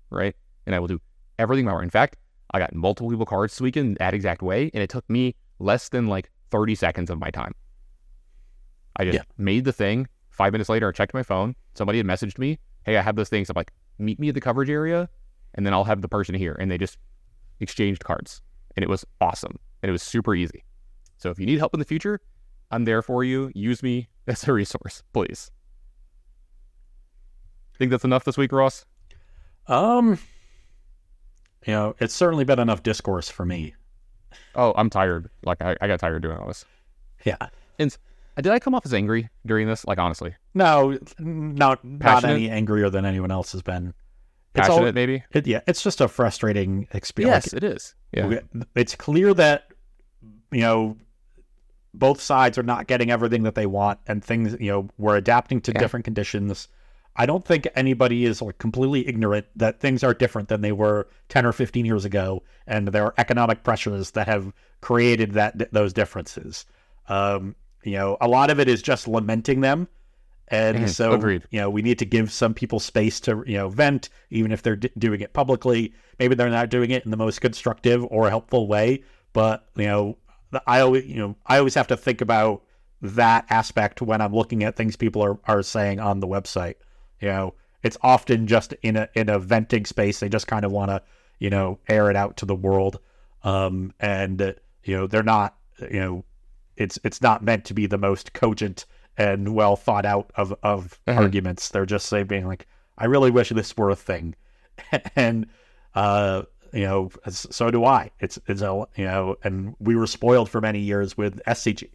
right? And I will do everything my In fact, I got multiple people cards this weekend in that exact way, and it took me less than like 30 seconds of my time. I just yeah. made the thing. Five minutes later, I checked my phone. Somebody had messaged me, "Hey, I have those things." I'm like, "Meet me at the coverage area, and then I'll have the person here." And they just exchanged cards, and it was awesome, and it was super easy. So if you need help in the future, I'm there for you. Use me as a resource, please. Think that's enough this week, Ross? Um, you know, it's certainly been enough discourse for me. Oh, I'm tired. Like I, I got tired doing all this. Yeah. And did I come off as angry during this? Like honestly? No, not not any angrier than anyone else has been. It's Passionate, all, maybe. It, yeah, it's just a frustrating experience. Yes, like, it is. Yeah, it's clear that you know both sides are not getting everything that they want, and things you know we're adapting to yeah. different conditions. I don't think anybody is like completely ignorant that things are different than they were 10 or 15 years ago, and there are economic pressures that have created that those differences. Um, you know, a lot of it is just lamenting them, and mm, so agreed. you know we need to give some people space to you know vent, even if they're d- doing it publicly. Maybe they're not doing it in the most constructive or helpful way, but you know, I always you know I always have to think about that aspect when I'm looking at things people are, are saying on the website. You know, it's often just in a in a venting space. They just kind of want to, you know, air it out to the world. Um, and uh, you know, they're not, you know, it's it's not meant to be the most cogent and well thought out of of mm-hmm. arguments. They're just saying being like, I really wish this were a thing, and uh, you know, so do I. It's it's a you know, and we were spoiled for many years with SCG.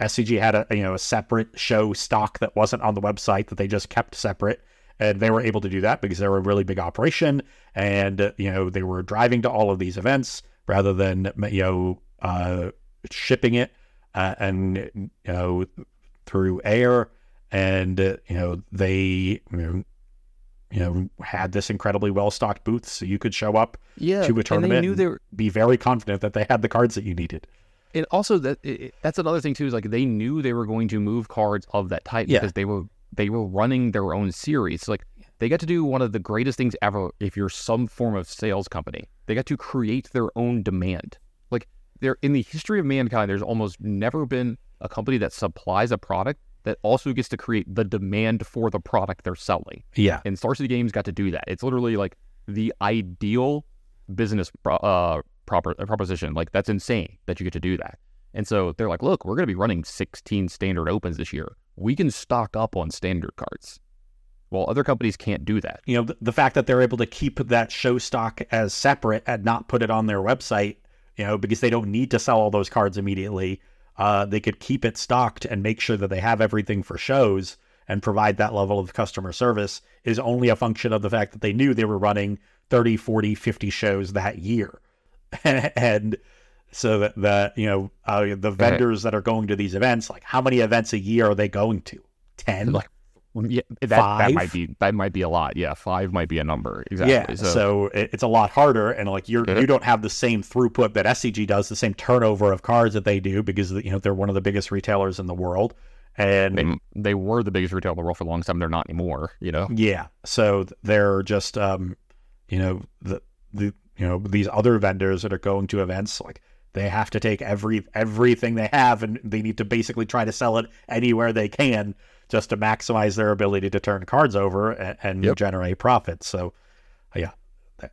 SCG had a you know a separate show stock that wasn't on the website that they just kept separate, and they were able to do that because they were a really big operation, and you know they were driving to all of these events rather than you know uh, shipping it uh, and you know through air, and uh, you know they you know, you know had this incredibly well stocked booth, so you could show up yeah, to a tournament and, they knew they were... be very confident that they had the cards that you needed and also that it, that's another thing too is like they knew they were going to move cards of that type yeah. because they were they were running their own series. Like they got to do one of the greatest things ever if you're some form of sales company. They got to create their own demand. Like there in the history of mankind, there's almost never been a company that supplies a product that also gets to create the demand for the product they're selling. Yeah. And Star City Games got to do that. It's literally like the ideal business uh, proper proposition. Like that's insane that you get to do that. And so they're like, look, we're going to be running 16 standard opens this year. We can stock up on standard cards. Well, other companies can't do that. You know, the, the fact that they're able to keep that show stock as separate and not put it on their website, you know, because they don't need to sell all those cards immediately. Uh, they could keep it stocked and make sure that they have everything for shows and provide that level of customer service is only a function of the fact that they knew they were running 30, 40, 50 shows that year. and so that the, you know, uh, the vendors that are going to these events, like how many events a year are they going to? 10? Like, yeah, that, Five? that might be that might be a lot. Yeah, five might be a number. Exactly. Yeah, so, it- it's a lot harder, and like you're Mhm. you don't have the same throughput that SCG does, the same turnover of cards that they do because you know they're one of the biggest retailers in the world, and they, they were the biggest retailer in the world for a long time. They're not anymore. You know. yeah, so they're just um, you know the the you know these other vendors that are going to events like they have to take every everything they have and they need to basically try to sell it anywhere they can just to maximize their ability to turn cards over and, and Yep. generate profits. So yeah,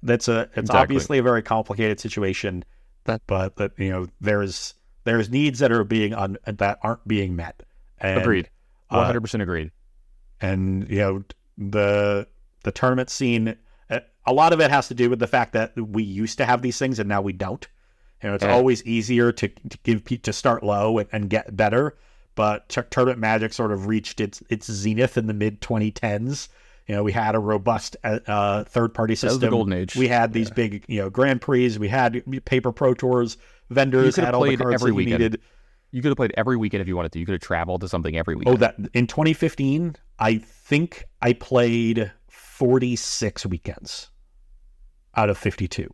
that's a it's Exactly. obviously a very complicated situation, That- but that you know there's there's needs that are being un, that aren't being met. And, agreed. uh, One hundred percent agreed. and you know the the tournament scene uh, a lot of it has to do with the fact that we used to have these things and now we don't you know it's Yeah. always easier to, to give to start low and, and get better but Tur- tournament magic sort of reached its its zenith in the mid 2010s you know we had a robust uh, uh, third party That was system the golden age. we had these big you know grand prix we had paper pro tours vendors had all the cards every that you weekend. needed You could have played every weekend if you wanted to. You could have traveled to something every weekend. Oh, that in 2015, I think I played 46 weekends out of 52.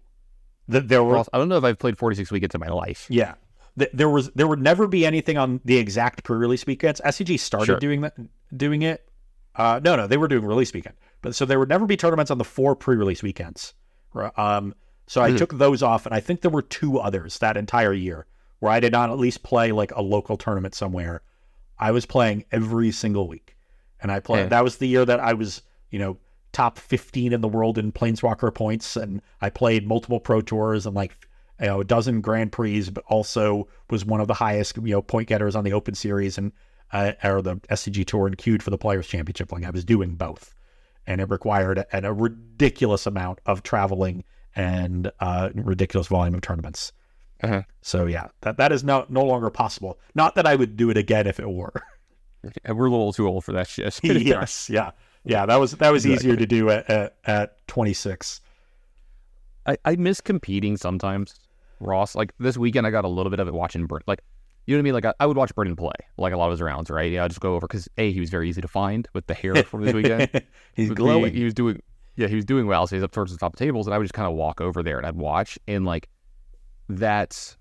Th- There were, I don't know if I've played forty six weekends in my life. yeah, Th- there was, there would never be anything on the exact pre-release weekends. SCG started Sure. doing that, doing it. Uh, no, no, they were doing release weekend, but so there would never be tournaments on the four pre-release weekends. Um, so I Mhm. took those off, and I think there were two others that entire year where I did not at least play like a local tournament somewhere. I was playing every single week, and I played. Yeah. That was the year that I was, you know, top fifteen in the world in Planeswalker points, and I played multiple Pro Tours and like you know a dozen Grand Prix, but also was one of the highest you know point getters on the Open Series and uh, or the SCG Tour and queued for the Players Championship. Like I was doing both, and it required a, a ridiculous amount of traveling and uh, ridiculous volume of tournaments. Uh-huh. So yeah, that that is no no longer possible. Not that I would do it again if it were. And We're a little too old for that shit. yes, yeah, yeah. That was that was easier to do at at, at 26. I, I miss competing sometimes, Ross. Like this weekend, I got a little bit of it watching Bert. Like, you know what I mean? Like, I, I would watch Brendan play, like a lot of his rounds, right? Yeah, I just go over because a he was very easy to find with the hair from this weekend. He's But glowing. He, he was doing, yeah, he was doing well. So he's up towards the top of tables, and I would just kind of walk over there and I'd watch, and like that.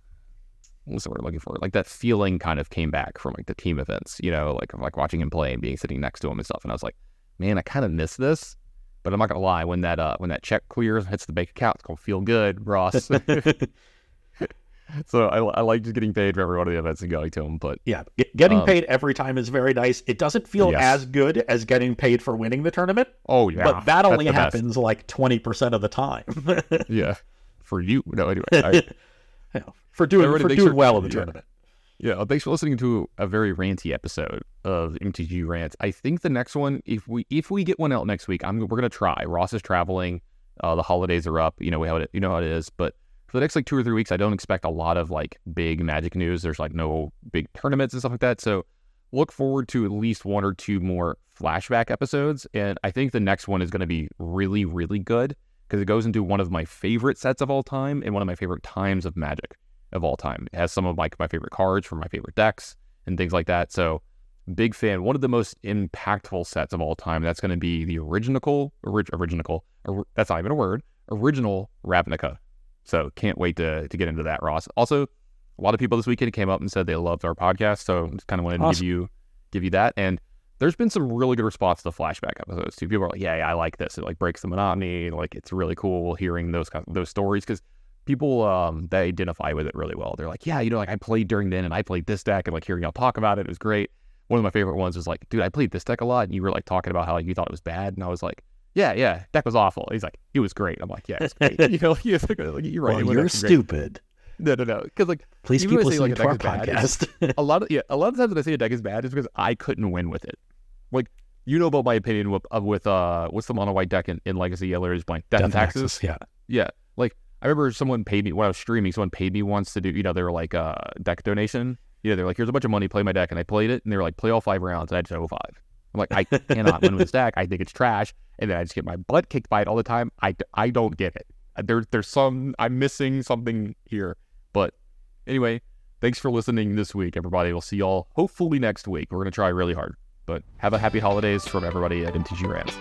What's the word I'm looking for? Like that feeling kind of came back from like the team events, you know, like like watching him play and being sitting next to him and stuff. And I was like, man, I kind of miss this. But I'm not gonna lie, when that uh when that check clears and hits the bank account, it's gonna feel good, Ross. so I, I like just getting paid for every one of the events and going to them. But yeah, get- getting Um, paid every time is very nice. It doesn't feel Yes. as good as getting paid for winning the tournament, oh yeah, but that only the best. happens like 20% of the time. Yeah, for you. No, anyway. I, Yeah, for doing for doing sure- well in the yeah. tournament. Yeah, well, thanks for listening to a very ranty episode of MTG Rants. I think the next one, if we if we get one out next week, I'm we're gonna try. Ross is traveling. Uh, the holidays are up. You know how it you know how it is. But for the next like two or three weeks, I don't expect a lot of like big Magic news. There's like no big tournaments and stuff like that. So look forward to at least one or two more flashback episodes. And I think the next one is going to be really really good because it goes into one of my favorite sets of all time and one of my favorite times of Magic of all time. It has some of like my favorite cards from my favorite decks and things like that. So big fan. One of the most impactful sets of all time. That's going to be the original, orig, original. Or, that's not even a word. Original Ravnica. So can't wait to to get into that, Ross. Also, a lot of people this weekend came up and said they loved our podcast. So just kind of wanted to give you give you that. And there's been some really good response to the flashback episodes too. People are like, "Yeah, yeah I like this. It like breaks the monotony. Like it's really cool hearing those kind those stories because people um they identify with it really well. They're like, yeah, you know, like I played during then and I played this deck and like hearing y'all talk about it, it was great. One of my favorite ones was like, dude, I played this deck a lot and you were like talking about how like, you thought it was bad and I was like, yeah, yeah, deck was awful. He's like, it was great. I'm like, yeah, it's great. you know, he's like, you're right. Well, you're actually great." stupid. No, no, no. Because like Please keep say, like, to our is bad, podcast. a lot of yeah, a lot of times when I say a deck is bad is because I couldn't win with it. Like you know about my opinion with of with uh what's the mono white deck in, in Legacy Yellow is blank Death, Death and. Taxes, Yeah. Yeah, like I remember someone paid me when I was streaming. Someone paid me once to do you know they were like uh deck donation. You know they're like here's a bunch of money, play my deck, and I played it, and they were like play all five rounds, and I just 05. I'm like I cannot win with this deck. I think it's trash, and then I just get my butt kicked by it all the time. I I don't get it. There there's some I'm missing something here, but anyway. Thanks for listening this week, everybody. We'll see y'all hopefully next week. We're going to try really hard. But have a happy holidays from everybody at MTG Rants.